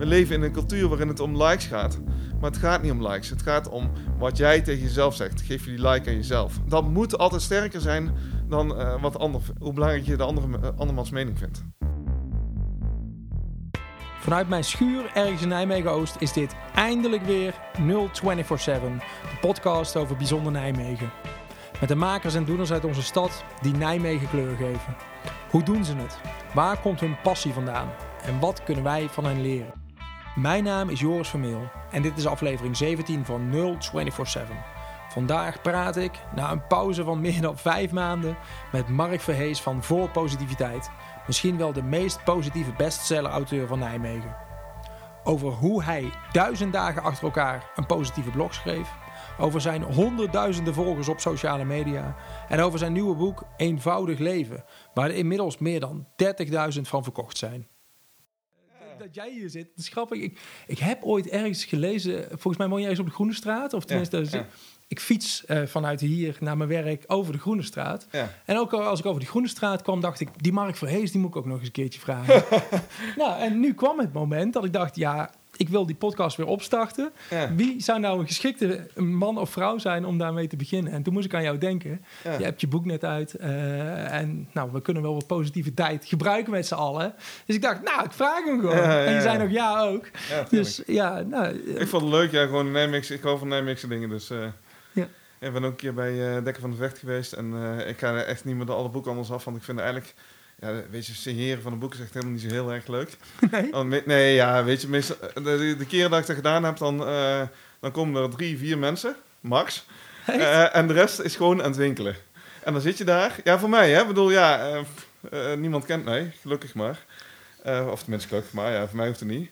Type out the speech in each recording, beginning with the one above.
we leven in een cultuur waarin het om likes gaat. Maar het gaat niet om likes. Het gaat om wat jij tegen jezelf zegt. Geef je die like aan jezelf. Dat moet altijd sterker zijn dan uh, wat ander, hoe belangrijk je de andere, uh, andermans mening vindt. Vanuit mijn schuur ergens in Nijmegen-Oost is dit eindelijk weer 0247, de podcast over bijzonder Nijmegen. Met de makers en doeners uit onze stad die Nijmegen kleur geven. Hoe doen ze het? Waar komt hun passie vandaan? En wat kunnen wij van hen leren? Mijn naam is Joris Vermeel en dit is aflevering 17 van 0247. Vandaag praat ik, na een pauze van meer dan vijf maanden, met Mark Verhees van Voor Positiviteit. Misschien wel de meest positieve bestseller-auteur van Nijmegen. Over hoe hij duizend dagen achter elkaar een positieve blog schreef. Over zijn honderdduizenden volgers op sociale media. En over zijn nieuwe boek Eenvoudig Leven, waar er inmiddels meer dan 30.000 van verkocht zijn dat jij hier zit. Het is grappig. Ik, ik heb ooit ergens gelezen, volgens mij woon jij eens op de Groene Straat. Of tenminste, ja, ik fiets uh, vanuit hier naar mijn werk over de Groene Straat. Ja. En ook als ik over de Groene Straat kwam, dacht ik, die Mark Verhees, die moet ik ook nog eens een keertje vragen. nou, en nu kwam het moment dat ik dacht, ja, ik wil die podcast weer opstarten. Wie zou nou een geschikte man of vrouw zijn om daarmee te beginnen? En toen moest ik aan jou denken. Je hebt je boek net uit. Uh, en nou, we kunnen wel wat positiviteit gebruiken met z'n allen. Dus ik dacht, nou, ik vraag hem gewoon. en je zei nog ja ook. dus ja, nou... Ik vond het leuk, ja, gewoon Nijmeegse, ik hou van Nijmeegse dingen, dus... Uh... Ik ben ook een keer bij uh, Dekker van de Vecht geweest. En ik ga echt niet meer alle boeken anders af. Want ik vind eigenlijk ja, weet je, signeren van een boek is echt helemaal niet zo heel erg leuk. Nee? nee, ja, weet je, meestal, de, de keren dat ik dat gedaan heb, dan, uh, dan komen er drie, vier mensen, max. Uh, en de rest is gewoon aan het winkelen. En dan zit je daar. Ja, voor mij, hè. Ik bedoel, ja, uh, niemand kent mij, gelukkig maar. of tenminste gelukkig maar, ja, voor mij hoeft het niet.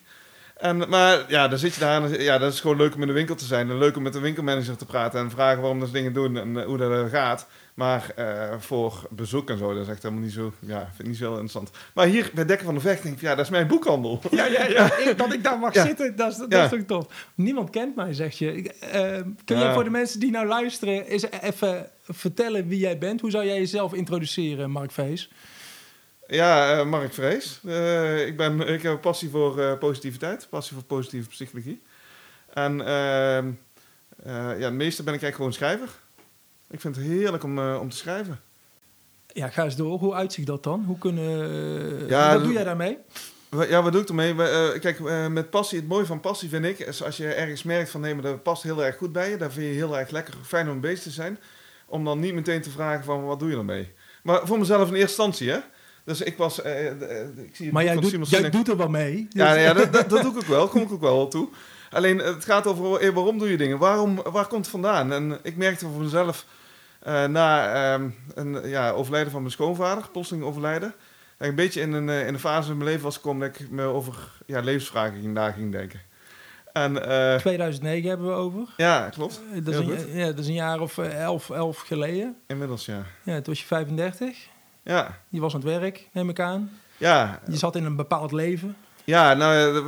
En, maar ja, dan zit je daar en ja, dat is gewoon leuk om in de winkel te zijn. En leuk om met de winkelmanager te praten en vragen waarom dat dingen doen en hoe dat gaat. Maar uh, voor bezoek en zo, dat is echt helemaal niet zo, ja, vind ik niet zo interessant. Maar hier bij Dekker van de Vecht denk ik, ja, dat is mijn boekhandel. Ja, ja, ja. dat ik daar mag zitten, dat is, dat is toch tof. Niemand kent mij, zeg je. Uh, kun je voor de mensen die nou luisteren, eens even vertellen wie jij bent? Hoe zou jij jezelf introduceren, Mark Vees? Ja, uh, Mark Vrees. ik, ben, ik heb een passie voor positiviteit, passie voor positieve psychologie. En ehm, ja, het meeste ben ik eigenlijk gewoon schrijver. Ik vind het heerlijk om, uh, om te schrijven. Ja, ga eens door. Hoe uitziet dat dan? Hoe kunnen, uh, ja, wat doe jij daarmee? Ja, wat doe ik ermee? Uh, kijk, met passie, het mooie van passie vind ik, is als je ergens merkt van nee, maar dat past heel erg goed bij je, daar vind je heel erg lekker, fijn om bezig te zijn, om dan niet meteen te vragen van wat doe je ermee? Maar voor mezelf in eerste instantie, hè? Dus ik was. ik zie maar jij, doet, jij doet er wel mee. Ja, ja dat, dat, dat, doe ik ook wel. Kom ik ook wel toe. Alleen het gaat over waarom doe je dingen? Waarom, waar komt het vandaan? En ik merkte voor mezelf uh, na um, een ja, overlijden van mijn schoonvader, plotseling overlijden. Dat ik een beetje in een, uh, in een fase in mijn leven was gekomen dat ik me over ja, levensvragen ging, na ging denken. En, uh, eh, 2009 hebben we over. Ja, klopt. dat, is een, ja, dat is een jaar of elf, elf geleden. Inmiddels, ja. Ja, toen was je 35. Ja. Je was aan het werk, neem ik aan. Ja. Je zat in een bepaald leven. Ja, nou,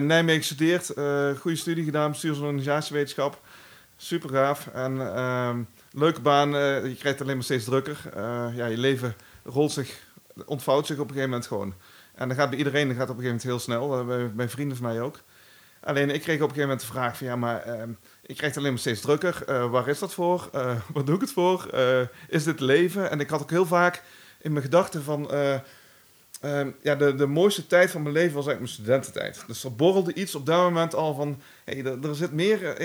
Nijmegen gestudeerd, goede studie gedaan, bestuurs- en organisatiewetenschap. Super gaaf. En ehm, leuke baan, uh, je krijgt alleen maar steeds drukker. Uh, ja, je leven rolt zich, ontvouwt zich op een gegeven moment gewoon. En dan gaat bij iedereen, dat gaat op een gegeven moment heel snel, uh, bij, vrienden van mij ook. Alleen ik kreeg op een gegeven moment de vraag van ja, maar ehm, ik krijg het alleen maar steeds drukker. waar is dat voor? wat doe ik het voor? is dit leven? En ik had ook heel vaak in mijn gedachten van... Ehm, ja, de, de mooiste tijd van mijn leven was eigenlijk mijn studententijd. Dus er borrelde iets op dat moment al van... Hey, er, er zit meer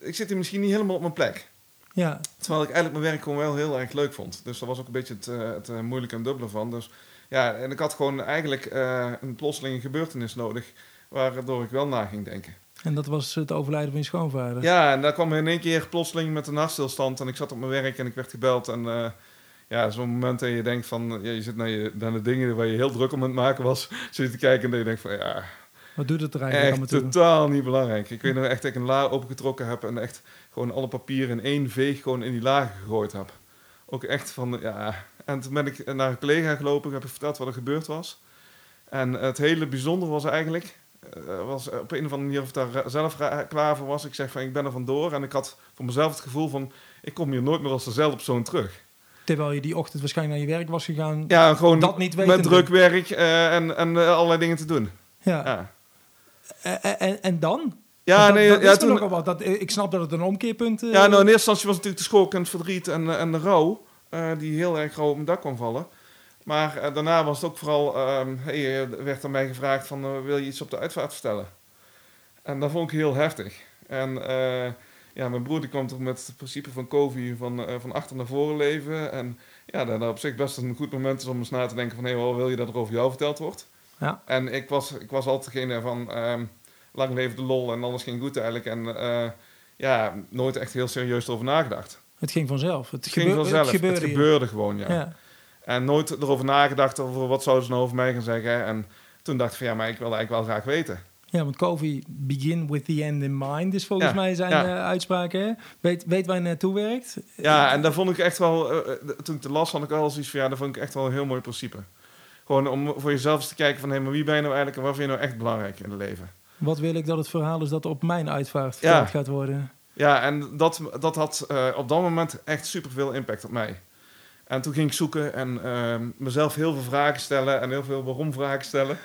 ik zit hier misschien niet helemaal op mijn plek. Ja. Terwijl ik eigenlijk mijn werk gewoon wel heel erg leuk vond. Dus dat was ook een beetje het, uh, het uh, moeilijke en dubbele van. Dus ja, en ik had gewoon eigenlijk uh, een plotselinge gebeurtenis nodig, waardoor ik wel na ging denken. En dat was het overlijden van je schoonvader? Ja, en daar kwam in één keer plotseling met een hartstilstand en ik zat op mijn werk en ik werd gebeld. En ja, zo'n moment dat je denkt van, ja, je zit naar, je, naar de dingen waar je heel druk om aan het maken was, zit je te kijken en dat je denkt van, ja, wat doet het er eigenlijk echt totaal niet belangrijk. Ik weet nog echt dat ik een la opengetrokken heb en echt gewoon alle papieren in één veeg gewoon in die lagen gegooid heb. Ook echt van, ja... En toen ben ik naar een collega gelopen, heb ik verteld wat er gebeurd was. En het hele bijzondere was eigenlijk, uh, was op een of andere manier of ik daar zelf klaar voor was. Ik zeg van, ik ben er vandoor. En ik had voor mezelf het gevoel van, ik kom hier nooit meer als dezelfde persoon terug. Terwijl je die ochtend waarschijnlijk naar je werk was gegaan. Ja, gewoon dat niet met druk werk uh, en, en uh, allerlei dingen te doen. Ja. ja. En, en, en dan? Ja, dat, nee, dat ja, is toen, nog Dat, ik snap dat het een omkeerpunt is. Ja, nou, in eerste instantie was het natuurlijk de schok en het verdriet en, en de rouw. die heel erg rauw op mijn dak kwam vallen. Maar daarna was het ook vooral... Um, hey, werd aan mij gevraagd van... wil je iets op de uitvaart vertellen? En dat vond ik heel heftig. En ja, mijn broer die kwam toch met het principe van COVID van, van achter naar voren leven. En ja, dat op zich best een goed moment is om eens na te denken van... hé, hey, wil je dat er over jou verteld wordt? Ja. En ik was, ik was altijd degene van... Um, lang leefde de lol en alles ging goed eigenlijk. En uh, ja, nooit echt heel serieus erover nagedacht. Het ging vanzelf. Het, het ging vanzelf. Het gebeurde, het gebeurde gewoon, ja. ja. En nooit erover nagedacht over wat zouden ze nou over mij gaan zeggen. En toen dacht ik van ja, maar ik wilde eigenlijk wel graag weten. Ja, want Covey, begin with the end in mind, is volgens mij zijn ja. uh, uitspraak. Hè? Weet, weet waar je naartoe werkt? Ja, en daar vond ik echt wel, uh, toen ik de las, had ik wel zoiets van ja, dat vond ik echt wel een heel mooi principe. Gewoon om voor jezelf eens te kijken van hé, maar wie ben je nou eigenlijk en wat vind je nou echt belangrijk in het leven? Wat wil ik dat het verhaal is dat op mijn uitvaart verteld gaat worden? Ja, en dat, dat had uh, op dat moment echt superveel impact op mij. En toen ging ik zoeken en uh, mezelf heel veel vragen stellen en heel veel waarom vragen stellen.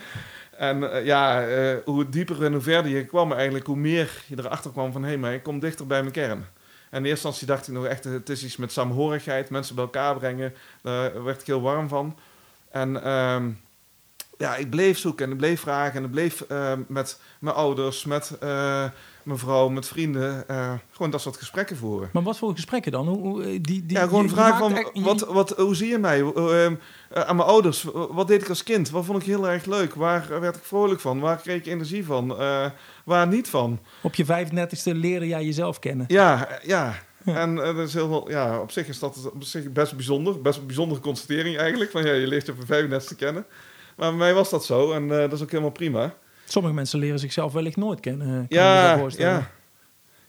En uh, ja, uh, hoe dieper en hoe verder je kwam eigenlijk, hoe meer je erachter kwam van... hé, hey, maar ik kom dichter bij mijn kern. En in eerste instantie dacht ik nog echt, het is iets met samenhorigheid, mensen bij elkaar brengen. Daar werd ik heel warm van. En uh, ja, ik bleef zoeken en ik bleef vragen en ik bleef uh, met mijn ouders, met uh, mijn vrouw, met vrienden, uh, gewoon dat soort gesprekken voeren. Maar wat voor gesprekken dan? Hoe, die, die, ja, gewoon vragen van, echt, wat, wat, hoe zie je mij? Ehm, aan mijn ouders, wat deed ik als kind? Wat vond ik heel erg leuk? Waar werd ik vrolijk van? Waar kreeg ik energie van? waar niet van? Op je 35ste leerde jij jezelf kennen? Ja, ja. En uh, dat is heel, ja, op zich is dat op zich best bijzonder. Best een bijzondere constatering eigenlijk. Van ja, je leert je op een 35 kennen. Maar bij mij was dat zo en uh, dat is ook helemaal prima. Sommige mensen leren zichzelf wellicht nooit kennen. Kan ja, ja.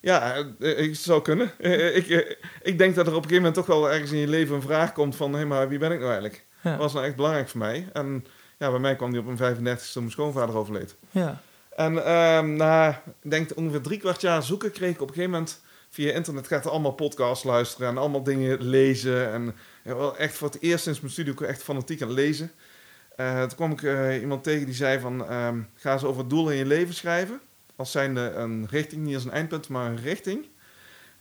Ja, ik zou kunnen. ik, ik denk dat er op een gegeven moment toch wel ergens in je leven een vraag komt van... hé, hey, maar wie ben ik nou eigenlijk? Ja. Dat was nou echt belangrijk voor mij. En ja, bij mij kwam die op een 35ste toen mijn schoonvader overleed. Ja. En uh, na, ik denk ongeveer drie kwart jaar zoeken... kreeg ik op een gegeven moment via internet gaat er allemaal podcasts luisteren... en allemaal dingen lezen. En ja, wel echt voor het eerst sinds mijn studie ook echt fanatiek aan lezen... Uh, toen kwam ik uh, iemand tegen die zei van... Um, ga eens over het doel in je leven schrijven. Als zijnde een richting, niet als een eindpunt, maar een richting.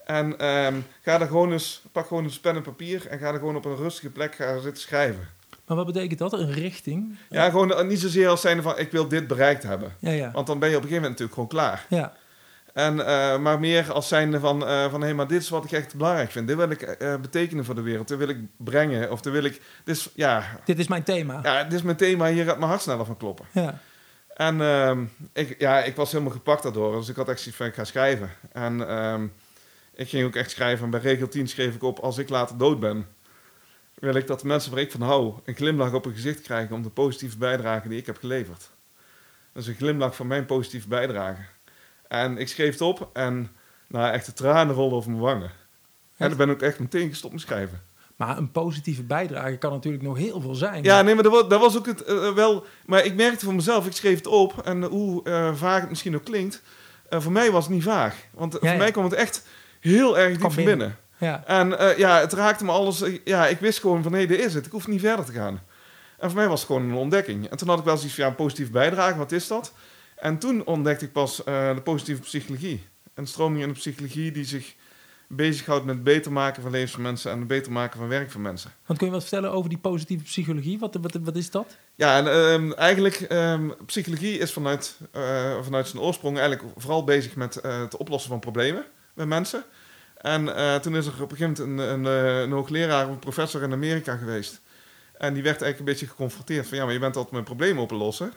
En um, ga er gewoon eens... Pak gewoon eens pen en papier... en ga er gewoon op een rustige plek gaan zitten schrijven. Maar wat betekent dat? Een richting? Ja, gewoon uh, niet zozeer als zijnde van... ik wil dit bereikt hebben. Ja, ja. Want dan ben je op een gegeven moment natuurlijk gewoon klaar. Ja. En, uh, maar meer als zijnde van, uh, van hé, hey, maar dit is wat ik echt belangrijk vind. Dit wil ik uh, betekenen voor de wereld. Dit wil ik brengen. Of dit wil ik. Dit is, ja, dit is mijn thema. Ja, dit is mijn thema. Hier gaat mijn hart sneller van kloppen. Ja. En ehm, ik, ja, ik was helemaal gepakt daardoor. Dus ik had echt zoiets van: ik ga schrijven. En um, ik ging ook echt schrijven. En bij regel 10 schreef ik op: als ik later dood ben, wil ik dat de mensen waar ik van hou een glimlach op hun gezicht krijgen om de positieve bijdrage die ik heb geleverd. Dus een glimlach van mijn positieve bijdrage. En ik schreef het op en nou, echt de tranen rolden over mijn wangen. En dan ben ik ook echt meteen gestopt met schrijven. Maar een positieve bijdrage kan natuurlijk nog heel veel zijn. Ja, nee, maar dat was, dat was ook het uh, wel. Maar ik merkte voor mezelf, ik schreef het op. En hoe uh, vaag het misschien ook klinkt. Uh, voor mij was het niet vaag. Want ja, voor ja. mij kwam het echt heel erg diep van binnen. Ja. En ja, het raakte me alles. Ja, ik wist gewoon van nee, dit is het. Ik hoef niet verder te gaan. En voor mij was het gewoon een ontdekking. En toen had ik wel zoiets van ja, een positieve bijdrage. Wat is dat? En toen ontdekte ik pas uh, de positieve psychologie. Een stroming in de psychologie die zich bezighoudt met het beter maken van levens van mensen en het beter maken van werk van mensen. Want kun je wat vertellen over die positieve psychologie? Wat, wat, wat is dat? Ja, en, um, eigenlijk, um, psychologie is vanuit, uh, vanuit zijn oorsprong eigenlijk vooral bezig met uh, het oplossen van problemen met mensen. En toen is er op een gegeven moment een, een, een hoogleraar, een professor in Amerika geweest. En die werd eigenlijk een beetje geconfronteerd van ja, maar je bent altijd met problemen oplossen.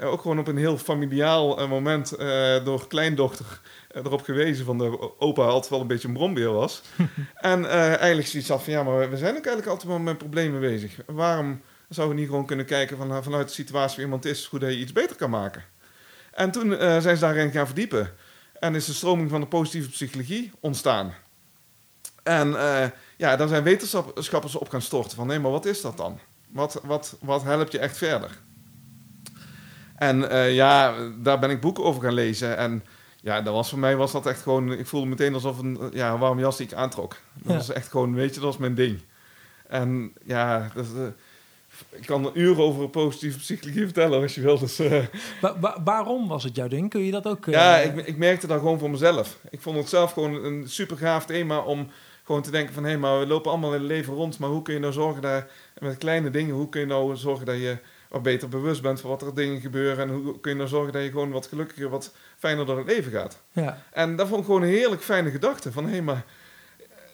Uh, ook gewoon op een heel familiaal uh, moment uh, door kleindochter erop gewezen van de opa altijd wel een beetje een brombeer was. en eigenlijk zoiets had van ja, maar we zijn ook eigenlijk altijd wel met problemen bezig. Waarom zouden we niet gewoon kunnen kijken van, vanuit de situatie waar iemand is, hoe dat je iets beter kan maken? En toen zijn ze daarin gaan verdiepen. En is de stroming van de positieve psychologie ontstaan. En ja, daar zijn wetenschappers op gaan storten van nee, maar wat is dat dan? Wat, wat, wat helpt je echt verder? En uh, ja, daar ben ik boeken over gaan lezen. En ja, dat was voor mij was dat echt gewoon... Ik voelde meteen alsof een ja, warme jas die ik aantrok. Dat was echt gewoon, weet je, dat was mijn ding. En ja, dat, uh, ik kan uren over positieve psychologie vertellen als je wil. Dus, uh... waarom was het jouw ding? Kun je dat ook... Ja, ik, ik merkte dat gewoon voor mezelf. Ik vond het zelf gewoon een super gaaf thema om gewoon te denken van... hé, hey, maar we lopen allemaal in het leven rond. Maar hoe kun je nou zorgen dat... met kleine dingen, hoe kun je nou zorgen dat je wat beter bewust bent van wat er dingen gebeuren. En hoe kun je nou zorgen dat je gewoon wat gelukkiger, wat fijner door het leven gaat. Ja. En dat vond ik gewoon een heerlijk fijne gedachte. Van hé, hey, maar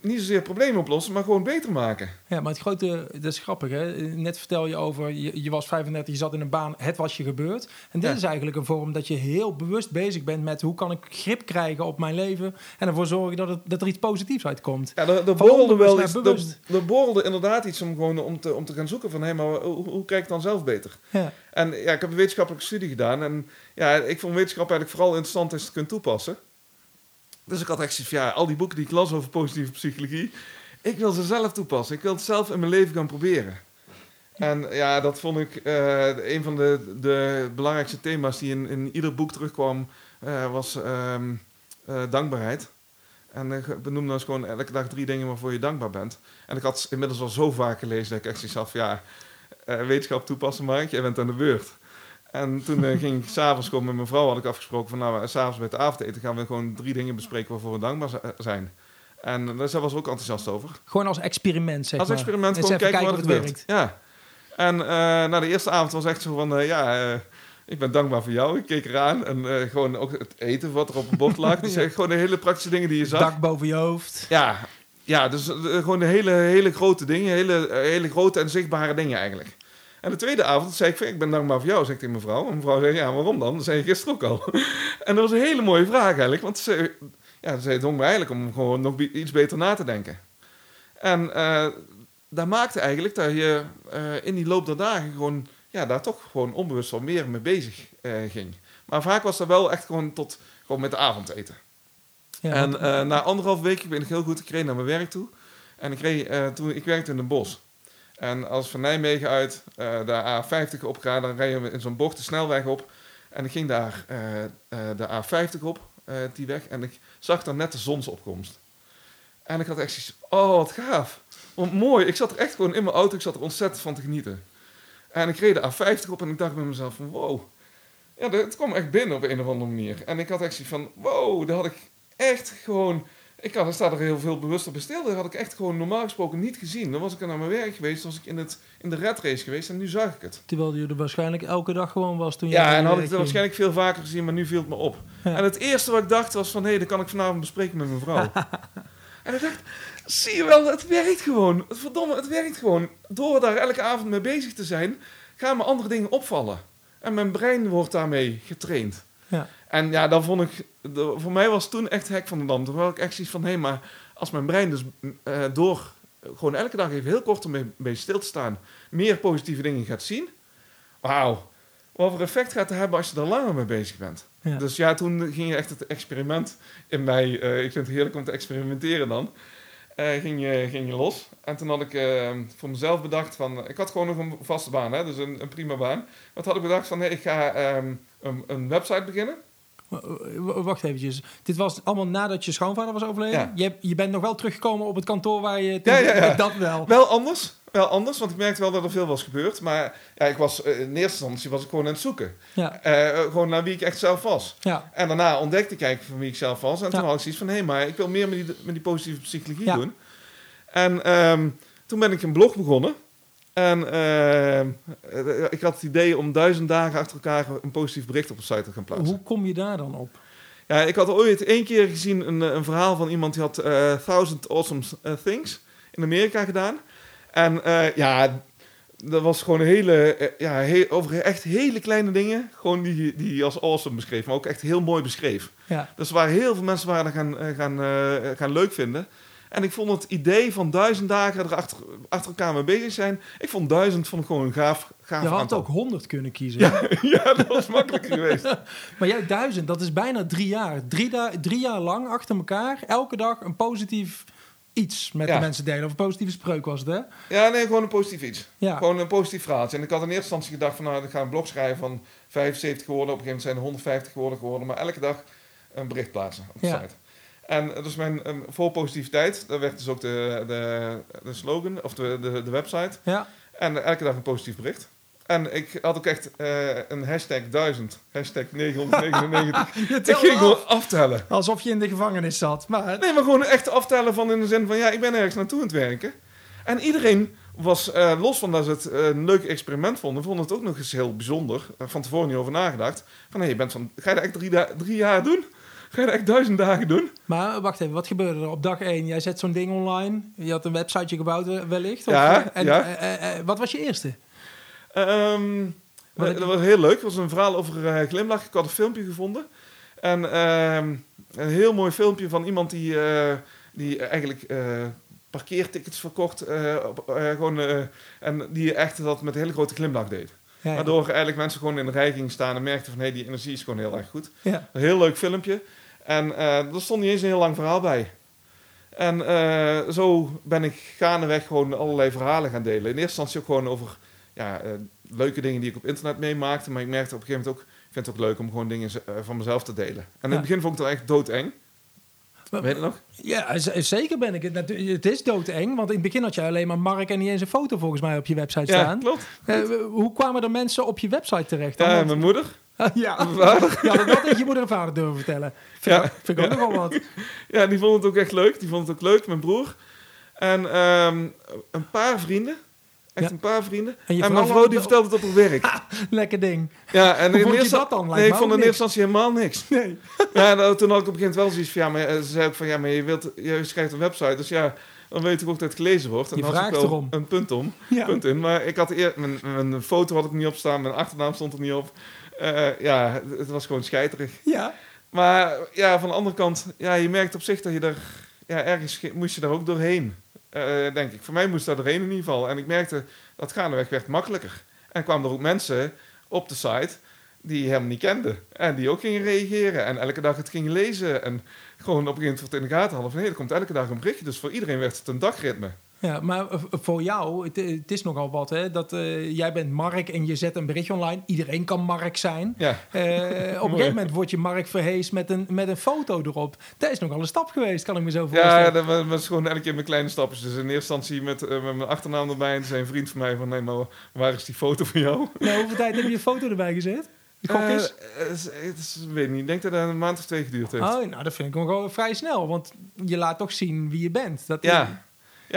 niet zozeer problemen oplossen, maar gewoon beter maken. Ja, maar het grote, dat is grappig hè. Net vertel je over, je, je was 35, je zat in een baan, het was je gebeurd. En dit is eigenlijk een vorm dat je heel bewust bezig bent met hoe kan ik grip krijgen op mijn leven en ervoor zorgen dat, het, dat er iets positiefs uitkomt. Ja, er, borrelde wel iets, er, er borrelde inderdaad iets om gewoon om te, om te gaan zoeken van, hé, hey, maar hoe, hoe krijg ik dan zelf beter? Ja. En ja, ik heb een wetenschappelijke studie gedaan en ja, ik vond wetenschap eigenlijk vooral interessant als je het kunt toepassen. Dus ik had echt zoiets ja, al die boeken die ik las over positieve psychologie, ik wil ze zelf toepassen. Ik wil het zelf in mijn leven gaan proberen. En ja, dat vond ik uh, een van de, de belangrijkste thema's die in, in ieder boek terugkwam, uh, was um, uh, dankbaarheid. En uh, benoem dan eens gewoon elke dag drie dingen waarvoor je dankbaar bent. En ik had inmiddels al zo vaak gelezen dat ik echt zoiets ja, wetenschap toepassen Mark, jij bent aan de beurt. En toen uh, ging ik s'avonds komen met mijn vrouw, had ik afgesproken van nou, s'avonds bij het avondeten gaan we gewoon drie dingen bespreken waarvoor we dankbaar zijn. En daar was we ook enthousiast over. Gewoon als experiment, zeg Als experiment, gewoon kijken, kijken, wat het werkt. Ja. En uh, nou, de eerste avond was echt zo van, uh, ja, ik ben dankbaar voor jou. Ik keek eraan en gewoon ook het eten wat er op het bord lag. Dus gewoon de hele praktische dingen die je zag. Dak boven je hoofd. Ja, ja dus gewoon de hele, hele grote dingen, hele, hele grote en zichtbare dingen eigenlijk. En de tweede avond zei ik, ik ben dankbaar voor jou, zegt ik mevrouw. En mevrouw zei, ja, waarom dan? Dat zei je gisteren ook al. en dat was een hele mooie vraag eigenlijk, want ze, ja, ze dwong me eigenlijk om gewoon nog iets beter na te denken. En uh, dat maakte eigenlijk dat je uh, in die loop der dagen gewoon, ja, daar toch gewoon onbewust wel meer mee bezig uh, ging. Maar vaak was dat wel echt gewoon tot, gewoon met de avondeten. Ja, en na anderhalf week ben ik heel goed, ik reed naar mijn werk toe. En ik, reed, toen, ik werkte in een bos. En als van Nijmegen uit uh, de A50 op ga, dan rijden we in zo'n bocht de snelweg op. En ik ging daar uh, uh, de A50 op, die weg. En ik zag dan net de zonsopkomst. En ik had echt zoiets oh wat gaaf. Want mooi, ik zat er echt gewoon in mijn auto, ik zat er ontzettend van te genieten. En ik reed de A50 op en ik dacht bij mezelf van wow. Ja, het kwam echt binnen op een of andere manier. En ik had echt zoiets van wow, daar had ik echt gewoon ik had, sta er heel veel bewust op. Dat had ik echt gewoon normaal gesproken niet gezien. Dan was ik er naar mijn werk geweest, was ik in, het, in de red race geweest en nu zag ik het. Terwijl je er waarschijnlijk elke dag gewoon was toen je Ja, en had ik het waarschijnlijk veel vaker gezien, maar nu viel het me op. En het eerste wat ik dacht was van, hé, hey, dat kan ik vanavond bespreken met mijn vrouw. en ik dacht, zie je wel, het werkt gewoon. Verdomme, het werkt gewoon. Door daar elke avond mee bezig te zijn, gaan me andere dingen opvallen. En mijn brein wordt daarmee getraind. Ja. En ja, dan vond ik, voor mij was toen echt hek van de dam. Toen had ik echt zoiets van, hé, hey, maar als mijn brein dus uh, door gewoon elke dag even heel kort om mee stil te staan, meer positieve dingen gaat zien. Wauw, wat voor effect gaat het hebben als je er langer mee bezig bent. Dus ja, toen ging je echt het experiment in mij, uh, ik vind het heerlijk om te experimenteren dan, ging, je, ging je los. En toen had ik voor mezelf bedacht van, ik had gewoon nog een vaste baan, hè, dus een, een prima baan. Wat had ik bedacht van, hey, ik ga um, een, een website beginnen. Wacht eventjes. Dit was allemaal nadat je schoonvader was overleden? Je, je bent nog wel teruggekomen op het kantoor waar je... Ja, ja, ja. Dat wel. Wel anders. Wel anders, want ik merkte wel dat er veel was gebeurd. Maar ja, ik was, eh, in eerste instantie was ik gewoon aan het zoeken. Ja. Uh, gewoon naar wie ik echt zelf was. Ja. En daarna ontdekte ik eigenlijk van wie ik zelf was. En toen had ik zoiets van, hé, hey, maar ik wil meer met die, met die positieve psychologie doen. En um, toen ben ik een blog begonnen. En uh, ik had het idee om duizend dagen achter elkaar een positief bericht op de site te gaan plaatsen. Hoe kom je daar dan op? Ja, ik had ooit één keer gezien een, een verhaal van iemand die had uh, Thousand Awesome Things in Amerika gedaan. En ja, dat was gewoon een hele, ja, heel, over echt hele kleine dingen, gewoon die, die als awesome beschreef, maar ook echt heel mooi beschreef. Ja. Dus waren heel veel mensen waren gaan, gaan, gaan leuk vinden. En ik vond het idee van duizend dagen er achter, achter elkaar mee bezig zijn. Ik vond duizend vond ik gewoon een gaaf, gaaf Je had ook honderd kunnen kiezen. Ja, ja dat was makkelijk geweest. Maar jij duizend, dat is bijna drie jaar. Drie, drie jaar lang achter elkaar, elke dag een positief iets met de mensen delen. Of een positieve spreuk was het, hè? Ja, nee, gewoon een positief iets. Ja. Gewoon een positief verhaaltje. En ik had in eerste instantie gedacht van, nou, ik ga een blog schrijven van 75 woorden. Op een gegeven moment zijn er 150 woorden geworden. Maar elke dag een bericht plaatsen op de ja. site. En dat is mijn um, vol positiviteit. Dat werd dus ook de, de, de slogan, of de, de, de website. Ja. En elke dag een positief bericht. En ik had ook echt uh, een hashtag 1000, hashtag 999. ik ging gewoon aftellen. Alsof je in de gevangenis zat. Maar... Nee, maar gewoon echt aftellen van in de zin van... ja, ik ben ergens naartoe aan het werken. En iedereen was, uh, los van dat ze het uh, een leuk experiment vonden... vonden het ook nog eens heel bijzonder. van tevoren niet over nagedacht. Van, hé, je bent van... ga je dat echt drie, drie jaar doen? Ga je dat echt duizend dagen doen? Maar wacht even, wat gebeurde er op dag één? Jij zet zo'n ding online. Je had een websiteje gebouwd wellicht. Ja, en, ja. wat was je eerste? Um, dat was heel leuk. Het was een verhaal over uh, glimlach. Ik had een filmpje gevonden. En uh, een heel mooi filmpje van iemand die, uh, die eigenlijk uh, parkeertickets verkocht. gewoon, en die echt dat met een hele grote glimlach deed. Ja, ja. Waardoor eigenlijk mensen gewoon in de rij gingen staan en merkten van... hé, hey, die energie is gewoon heel erg goed. Ja. Een heel leuk filmpje. En er stond niet eens een heel lang verhaal bij. En zo ben ik gaandeweg gewoon allerlei verhalen gaan delen. In eerste instantie ook gewoon over ja, uh, leuke dingen die ik op internet meemaakte. Maar ik merkte op een gegeven moment ook, ik vind het ook leuk om gewoon dingen uh, van mezelf te delen. En in het begin vond ik het echt doodeng. Weet je nog? Ja, zeker ben ik het. Het is doodeng, want in het begin had je alleen maar Mark en niet eens een foto volgens mij op je website staan. Ja, klopt. Uh, hoe kwamen er mensen op je website terecht? Dan? Mijn moeder. ja, vader. Ja, dat had je moeder en vader durven vertellen. Vind, ja. vind ik ook nogal wat. Ja, die vonden het ook echt leuk. Die vonden het ook leuk, mijn broer. En um, een paar vrienden, Echt een paar vrienden. En, en mijn vrouw die vertelde het op haar werk. Ha, lekker ding. Ja, en Hoe in eerste, dat dan? Nee, ik vond in eerste instantie helemaal niks. Nee. ja, nou, toen had ik op een gegeven moment wel zoiets van... Ja, maar, ze zei ook van... Ja, maar je, wilt, je schrijft een website. Dus ja, dan weet ik ook dat het gelezen wordt. En je had ik wel erom. een punt, om, Ja. punt in. Maar ik had eer, mijn, mijn foto had ik niet op staan. Mijn achternaam stond er niet op. Eh, ja, het, het was gewoon scheiterig. Ja. Maar ja, van de andere kant... Ja, je merkt op zich dat je er... Ja, ergens ge- moest je daar ook doorheen. Eh, denk ik. Voor mij moest dat doorheen in ieder geval. En ik merkte dat gaandeweg werd makkelijker. En kwamen er ook mensen op de site die helemaal niet kende. En die ook gingen reageren. En elke dag het gingen lezen. En gewoon op een gegeven moment in de gaten hadden van... hé, er komt elke dag een berichtje. Dus voor iedereen werd het een dagritme. Ja, maar v- voor jou, het, het is nogal wat, hè? Dat eh, jij bent Mark en je zet een berichtje online. Iedereen kan Mark zijn. Ja. Eh, op een gegeven moment wordt je Mark verhees met een, met een foto erop. Dat is nogal een stap geweest, kan ik me zo voorstellen. Ja, dat was, was gewoon elke keer met kleine stapjes. Dus in eerste instantie met, eh, met mijn achternaam erbij. En zei een vriend van mij van... nee, maar waar is die foto van jou? Nou, hoeveel tijd heb je een foto erbij gezet? Eh, is- weet niet. Ik denk dat het een maand of twee geduurd heeft. Oh, nou, dat vind ik nog wel vrij snel. Want je laat toch zien wie je bent. Dat Ja,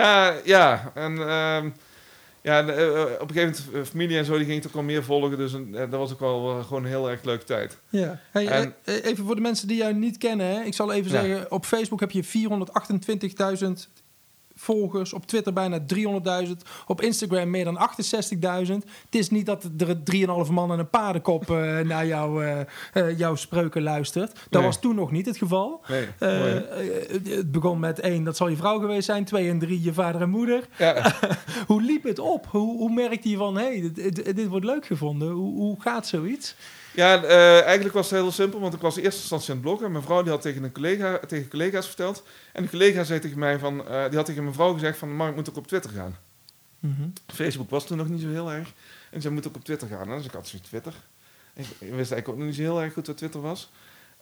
ja, ja. En ehm, ja, de, eh, op een gegeven moment, eh, familie en zo, die ging het ook wel meer volgen. Dus eh, dat was ook wel eh, gewoon een heel erg leuke tijd. Ja. Hey, En- eh, eh, even voor de mensen die jou niet kennen. Hè. Ik zal even Ja. zeggen, op Facebook heb je 428.000 volgers. Op Twitter bijna 300.000. Op Instagram meer dan 68.000. Het is niet dat er 3,5 man en een paardenkop eh, naar jou, eh, eh, jouw spreuken luistert. Dat Nee. was toen nog niet het geval. Nee, het begon met één, dat zal je vrouw geweest zijn. Twee en drie, je vader en moeder. ja, Hoe liep het op? Hoe, hoe merkte je van, hé, hey, dit, dit, dit wordt leuk gevonden? Hoe, hoe gaat zoiets? Ja eh, eigenlijk was het heel simpel, want ik was in eerste instantie aan het bloggen. Mijn vrouw die had tegen, een collega, tegen collega's verteld. En die collega zei tegen mij van, eh, die had tegen mijn vrouw gezegd van, Mark moet ook op Twitter gaan. Mhm. Facebook was toen nog niet zo heel erg. En zij moet ook op Twitter gaan. Dus ik had zoiets Twitter. Ik, ik wist eigenlijk ook nog niet zo heel erg goed wat Twitter was.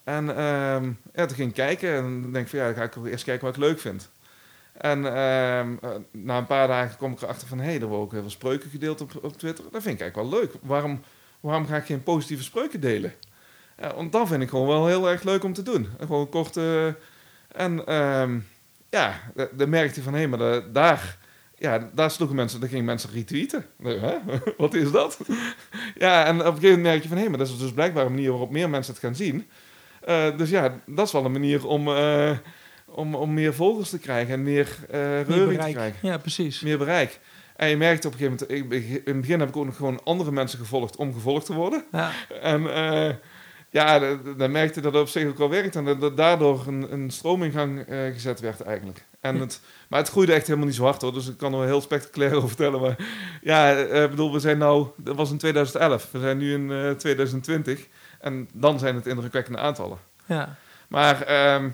En ehm, ja, toen ging ik kijken en dan denk ik van ja, dan ga ik eerst kijken wat ik leuk vind. En ehm, eh, na een paar dagen kom ik erachter van hé, hey, er worden ook heel veel spreuken gedeeld op, op Twitter. Dat vind ik eigenlijk wel leuk. Waarom, waarom ga ik geen positieve spreuken delen? Ja, want dat vind ik gewoon wel heel erg leuk om te doen. En Gewoon kort. eh, en ehm, ja, da- dan merkte je van hé, maar da- daar ja, daar sloegen mensen, daar gingen mensen retweeten. Hè? Wat is dat? ja, en op een gegeven moment merk je van, hé, maar dat is dus blijkbaar een manier waarop meer mensen het gaan zien. Eh, dus ja, dat is wel een manier om, eh, om, om meer volgers te krijgen en meer Meer reuring te bereik. krijgen. Ja, precies. Meer bereik. En je merkt op een gegeven moment, ik, in het begin heb ik ook nog gewoon andere mensen gevolgd om gevolgd te worden. Ja. En eh, ja, dan merkte dat het op zich ook wel werkt. En dat, dat daardoor een, een stroom in gang eh, gezet werd eigenlijk. En het, maar het groeide echt helemaal niet zo hard hoor. Dus ik kan er wel heel spectaculair over vertellen. Maar ja, eh, bedoel, we zijn nou... Dat was in 2011. We zijn nu in eh, 2020. En dan zijn het indrukwekkende aantallen. Ja. Maar ehm,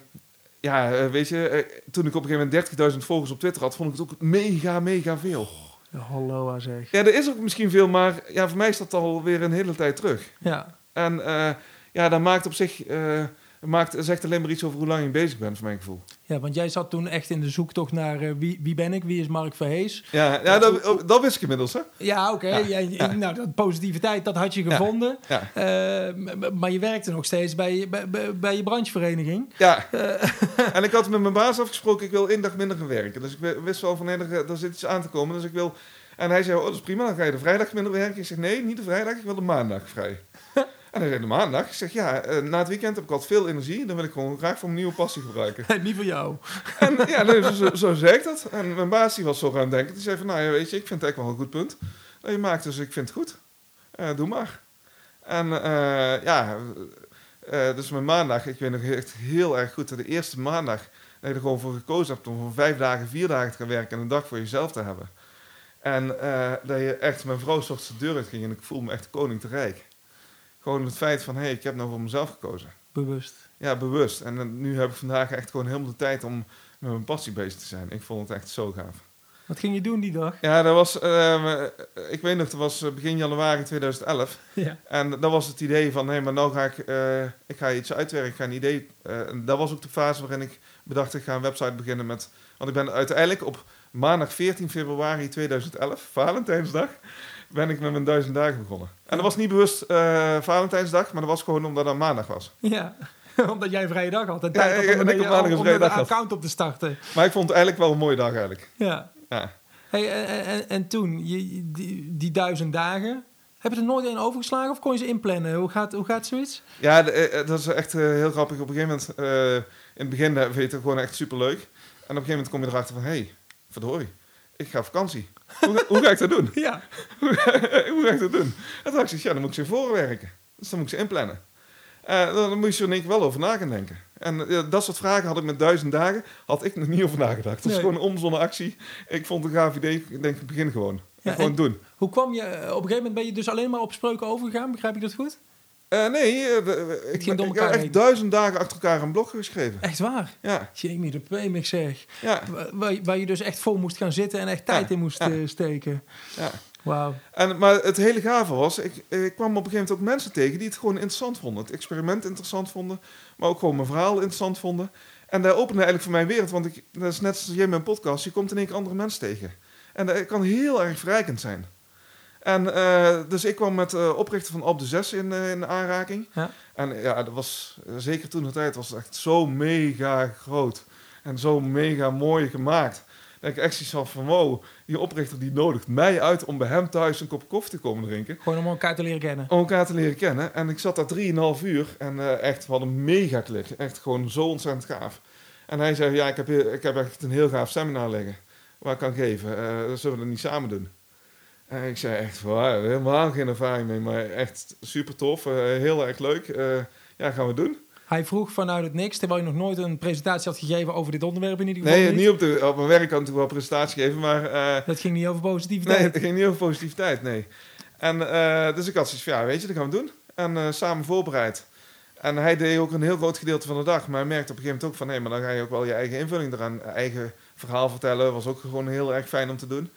ja, weet je... toen ik op een gegeven moment 30.000 volgers op Twitter had... vond ik het ook mega, mega veel. Hallo, zeg. Ja, er is ook misschien veel. Maar ja, voor mij is dat alweer een hele tijd terug. Ja. En eh, ja, dat maakt op zich... eh, maakt, zegt alleen maar iets over hoe lang je bezig bent, voor mijn gevoel. Ja, want jij zat toen echt in de zoektocht naar uh, wie, wie ben ik, wie is Mark Verhees. Ja, ja dat, oh, dat wist ik inmiddels, hè? Ja, oké. Okay. Ja, Nou, dat positiviteit, dat had je gevonden. Ja, uh, maar je werkte nog steeds bij, bij, bij je branchevereniging. Ja, uh. en ik had met mijn baas afgesproken, ik wil één dag minder gaan werken. Dus ik wist wel van, nee, er zit iets aan te komen, dus ik wil... En hij zei, oh, dat is prima, dan ga je de vrijdag minder werken. Ik zeg, nee, niet de vrijdag, ik wil de maandag vrij. En hij zei de maandag. Ik zeg, ja, uh, na het weekend heb ik altijd veel energie. Dan wil ik gewoon graag voor mijn nieuwe passie gebruiken. niet voor jou. En ja, nee, zo, zo, zei ik dat. En mijn baas die was zo gaan denken. Die zei van, nou ja, weet je, ik vind het echt wel een goed punt. Dat je maakt, dus ik vind het goed. Uh, doe maar. En uh, ja, dus mijn maandag, ik weet nog echt heel erg goed. De eerste maandag dat je er gewoon voor gekozen hebt om van vijf dagen, vier dagen te gaan werken en een dag voor jezelf te hebben. En dat je echt, mijn vrouw zocht de deur uit ging en ik voelde me echt koning te rijk. Gewoon het feit van, hé, hey, ik heb nou voor mezelf gekozen. Bewust. Ja, bewust. En nu heb ik vandaag echt gewoon helemaal de tijd om met mijn passie bezig te zijn. Ik vond het echt zo gaaf. Wat ging je doen die dag? Ja, dat was, uh, ik weet nog, dat was eh, begin januari 2011. Ja. En dat was het idee van, hé, hey, maar nou ga ik, uh, ik ga iets uitwerken, ik ga een idee. En dat was ook de fase waarin ik bedacht, ik ga een website beginnen met, want ik ben uiteindelijk op maandag 14 februari 2011, Valentijnsdag, ben ik met mijn duizend dagen begonnen. En dat was niet bewust uh, Valentijnsdag, maar dat was gewoon omdat dat maandag was. Ja, omdat jij een vrije dag had. En tijd ja, had om, en ik op maandag een account op te starten. Maar ik vond het eigenlijk wel een mooie dag eigenlijk. Ja. ja. Hey, en, en, en toen, je, die, die duizend dagen, heb je er nooit een overgeslagen of kon je ze inplannen? Hoe gaat, hoe gaat zoiets? Ja, eh, dat is echt heel grappig. Op een gegeven moment, uh, in het begin vind je het gewoon echt super leuk. En op een gegeven moment kom je erachter van, hé, hey, verdorie, ik ga op vakantie. Hoe, hoe, ga ik dat doen? Ja. hoe, ga ik dat doen? En toen dacht ik, ja, dan moet ik ze voorwerken. Dus dan moet ik ze inplannen. Uh, dan moet je in één keer wel over na gaan denken. En uh, dat soort vragen had ik met duizend dagen, had ik nog niet over nagedacht. Dat is gewoon een omzonne actie. Ik vond het een gaaf idee. Ik denk, ik begin gewoon. Ja, gewoon doen. Hoe kwam je, op een gegeven moment ben je dus alleen maar op spreuken overgegaan, begrijp ik dat goed? Uh, nee, uh, ik, ik heb echt duizend dagen achter elkaar een blog geschreven. Echt waar? Ja. Jamie de Premix zeg. Ja. Waar, waar, je dus echt vol moest gaan zitten en echt tijd in moest ja. steken. Ja. Wauw. En, maar het hele gave was, ik, ik kwam op een gegeven moment ook mensen tegen die het gewoon interessant vonden. Het experiment interessant vonden, maar ook gewoon mijn verhaal interessant vonden. En daar opende eigenlijk voor mijn wereld, want ik, dat is net zoals jij mijn podcast, je komt in één keer andere mensen tegen. En dat kan heel erg verrijkend zijn. En uh, dus ik kwam met de uh, oprichter van Op de 6 in, uh, in aanraking. Ja. En ja, dat was zeker toen de tijd was het echt zo mega groot. En zo mega mooi gemaakt. Dat ik echt zoiets van, wow, die oprichter die nodigt mij uit om bij hem thuis een kop koffie te komen drinken. Gewoon om elkaar te leren kennen. Om elkaar te leren kennen. En ik zat daar 3,5 uur en echt, hadden een mega klik. Echt gewoon zo ontzettend gaaf. En hij zei, ja, ik heb, ik heb echt een heel gaaf seminar liggen. Waar ik kan geven. zullen we dat niet samen doen? En ik zei echt, wow, helemaal geen ervaring mee, maar echt super tof, uh, heel erg leuk. Uh, ja, gaan we doen. Hij vroeg vanuit het niks, terwijl je nog nooit een presentatie had gegeven over dit onderwerp in ieder geval. Nee, niet, op, de, op mijn werk kan ik wel een presentatie geven, maar... Uh, dat ging niet over positiviteit? Nee, dat ging niet over positiviteit, nee. En dus ik had zoiets van, ja, weet je, dat gaan we doen. En samen voorbereid. En hij deed ook een heel groot gedeelte van de dag, maar hij merkte op een gegeven moment ook van, nee, maar dan ga je ook wel je eigen invulling eraan, eigen verhaal vertellen. was ook gewoon heel erg fijn om te doen.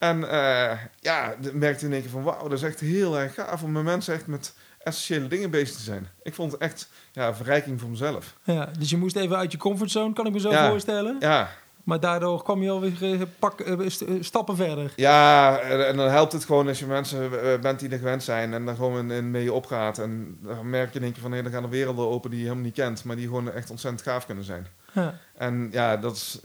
En uh, ja, merkte in één keer van wauw, dat is echt heel erg gaaf om met mensen echt met essentiële dingen bezig te zijn. Ik vond het echt ja, een verrijking voor mezelf. Ja, dus je moest even uit je comfortzone, kan ik me zo voorstellen? Ja. Maar daardoor kwam je alweer uh, pak, uh, stappen verder. Ja, en, dan helpt het gewoon als je mensen bent die er gewend zijn en dan gewoon in, mee opgaat. En dan merk je in één keer van hé, dan gaan er werelden open die je helemaal niet kent, maar die gewoon echt ontzettend gaaf kunnen zijn. Ja. En ja, dat is,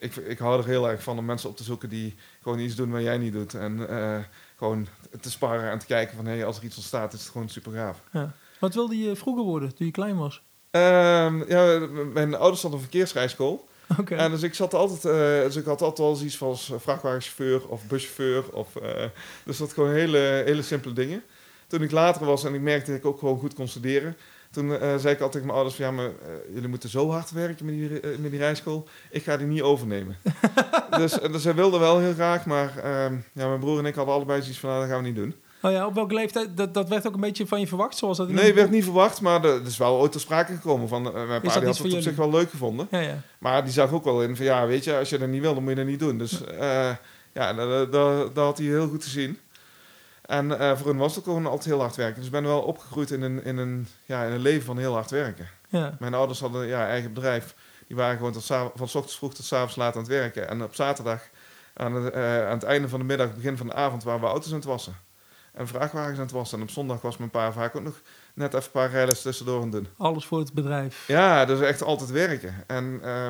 ik, ik hou er heel erg van om mensen op te zoeken die gewoon iets doen wat jij niet doet. En uh, gewoon te sparren en te kijken van hé, hey, als er iets ontstaat, is het gewoon super gaaf. Ja. Wat wilde je vroeger worden toen je klein was? Um, ja, mijn ouders hadden een verkeersrijschool. Okay. En dus ik zat altijd, uh, dus ik had altijd wel iets van vrachtwagenchauffeur of buschauffeur. Of, uh, dus dat gewoon hele, hele simpele dingen. Toen ik later was en ik merkte dat ik ook gewoon goed kon studeren, toen uh, zei ik altijd tegen mijn ouders van, ja, maar uh, jullie moeten zo hard werken met die, uh, met die rijschool. Ik ga die niet overnemen. dus, dus zij wilden wel heel graag, maar ehm, ja, mijn broer en ik hadden allebei zoiets van, nou, dat gaan we niet doen. Oh ja, op welke leeftijd? Dat, dat werd ook een beetje van je verwacht? Zoals dat nee, werd niet verwacht, maar er is wel ooit ter sprake gekomen. Van, mijn pa die had het op zich wel leuk gevonden. Ja, ja. Maar die zag ook wel in van, ja, weet je, als je dat niet wil, dan moet je dat niet doen. Dus ja, dat, dat, dat had hij heel goed te zien. En uh, voor hun was het gewoon altijd heel hard werken. Dus ik ben wel opgegroeid in een, in, een, ja, in een leven van heel hard werken. Ja. Mijn ouders hadden ja, eigen bedrijf. Die waren gewoon tot van s ochtends vroeg tot s avonds laat aan het werken. En op zaterdag, aan het, uh, aan het einde van de middag, begin van de avond, waren we auto's aan het wassen. En vrachtwagens aan het wassen. En op zondag was mijn pa vaak ook nog net even een paar rijles tussendoor aan doen. Alles voor het bedrijf. Ja, dus echt altijd werken. En uh,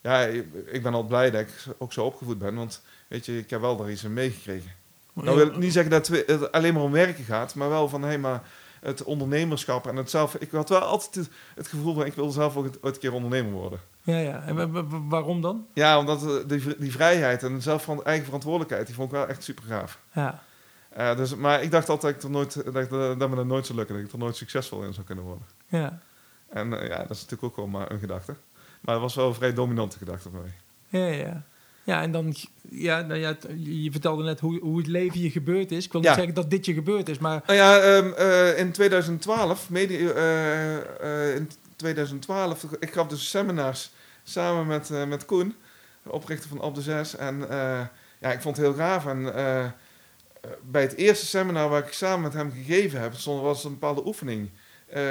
ja, ik ben al blij dat ik ook zo opgevoed ben. Want weet je, ik heb wel daar iets in meegekregen. Nou wil ik niet zeggen dat het alleen maar om werken gaat, maar wel van hé, hey, maar het ondernemerschap en het zelf. Ik had wel altijd het, gevoel van ik wil zelf ook ooit een keer ondernemer worden. Ja, ja. En waarom dan? Ja, omdat eh, die, die vrijheid en zelf van eigen verantwoordelijkheid, die vond ik wel echt super gaaf. Ja. Uh, dus, maar ik dacht altijd dat, ik nooit, dat, dat me dat nooit zou lukken, dat ik er nooit succesvol in zou kunnen worden. Ja. En uh, ja, dat is natuurlijk ook wel maar een gedachte. Maar het was wel een vrij dominante gedachte voor mij. Ja, ja. Ja, en dan, ja, nou ja, je vertelde net hoe, hoe het leven je gebeurd is. Ik wil niet zeggen dat dit je gebeurd is, maar... Nou ja, um, uh, in 2012, mede, uh, uh, in 2012, ik gaf dus seminars samen met, met Koen, oprichter van Op de Zes. En ja, ik vond het heel gaaf. En bij het eerste seminar waar ik samen met hem gegeven heb, stond, was een bepaalde oefening.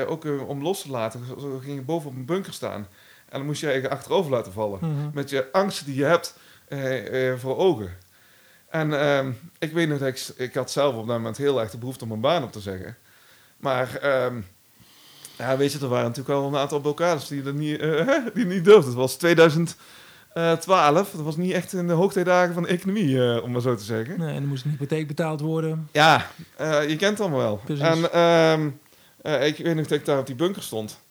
ook om los te laten. Zo ging je boven op een bunker staan. En dan moest je je achterover laten vallen. Mhm. Met je angsten die je hebt eh, eh, voor ogen. En ehm, ik weet nog dat ik, ik had zelf op dat moment heel erg de behoefte om een baan op te zeggen. Maar ehm, ja, weet je, er waren natuurlijk wel een aantal blokkades die, er niet, uh, die niet durfden. Het was 2012, dat was niet echt in de hoogtijdagen van de economie, om maar zo te zeggen. Nee, en er moest een hypotheek betaald worden. Ja, je kent het allemaal wel. Precies. En ehm, ik weet nog dat ik daar op die bunker stond.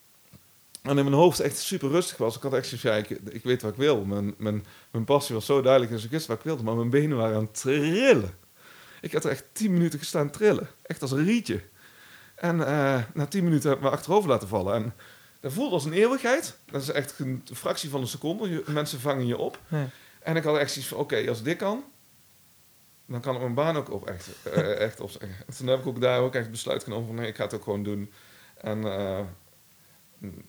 En in mijn hoofd echt super rustig was. Ik had echt zoiets, ja, ik, ik weet wat ik wil. Mijn, mijn, mijn passie was zo duidelijk en ik wist wat ik wilde. Maar mijn benen waren aan het trillen. Ik had er echt tien minuten gestaan trillen. Echt als een rietje. En uh, na tien minuten heb ik me achterover laten vallen. En dat voelde als een eeuwigheid. Dat is echt een fractie van een seconde. Je, mensen vangen je op. En ik had echt zoiets van, oké, als dit kan... dan kan ik mijn baan ook op echt, uh, echt opzeggen. En toen heb ik ook daar ook echt besluit genomen van... nee, ik ga het ook gewoon doen. En... Uh, een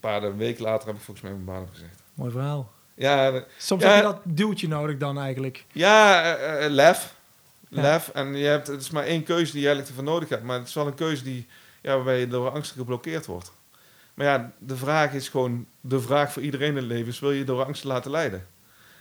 paar weken later heb ik volgens mij mijn baan opgezegd. Mooi verhaal. Ja, Soms heb je dat duwtje nodig dan eigenlijk. Ja, uh, lef. Lef. En je hebt, het is maar één keuze die je eigenlijk ervoor nodig hebt. Maar het is wel een keuze die, ja, waarbij je door angst geblokkeerd wordt. Maar ja, de vraag is gewoon, de vraag voor iedereen in het leven is, wil je door angst laten leiden?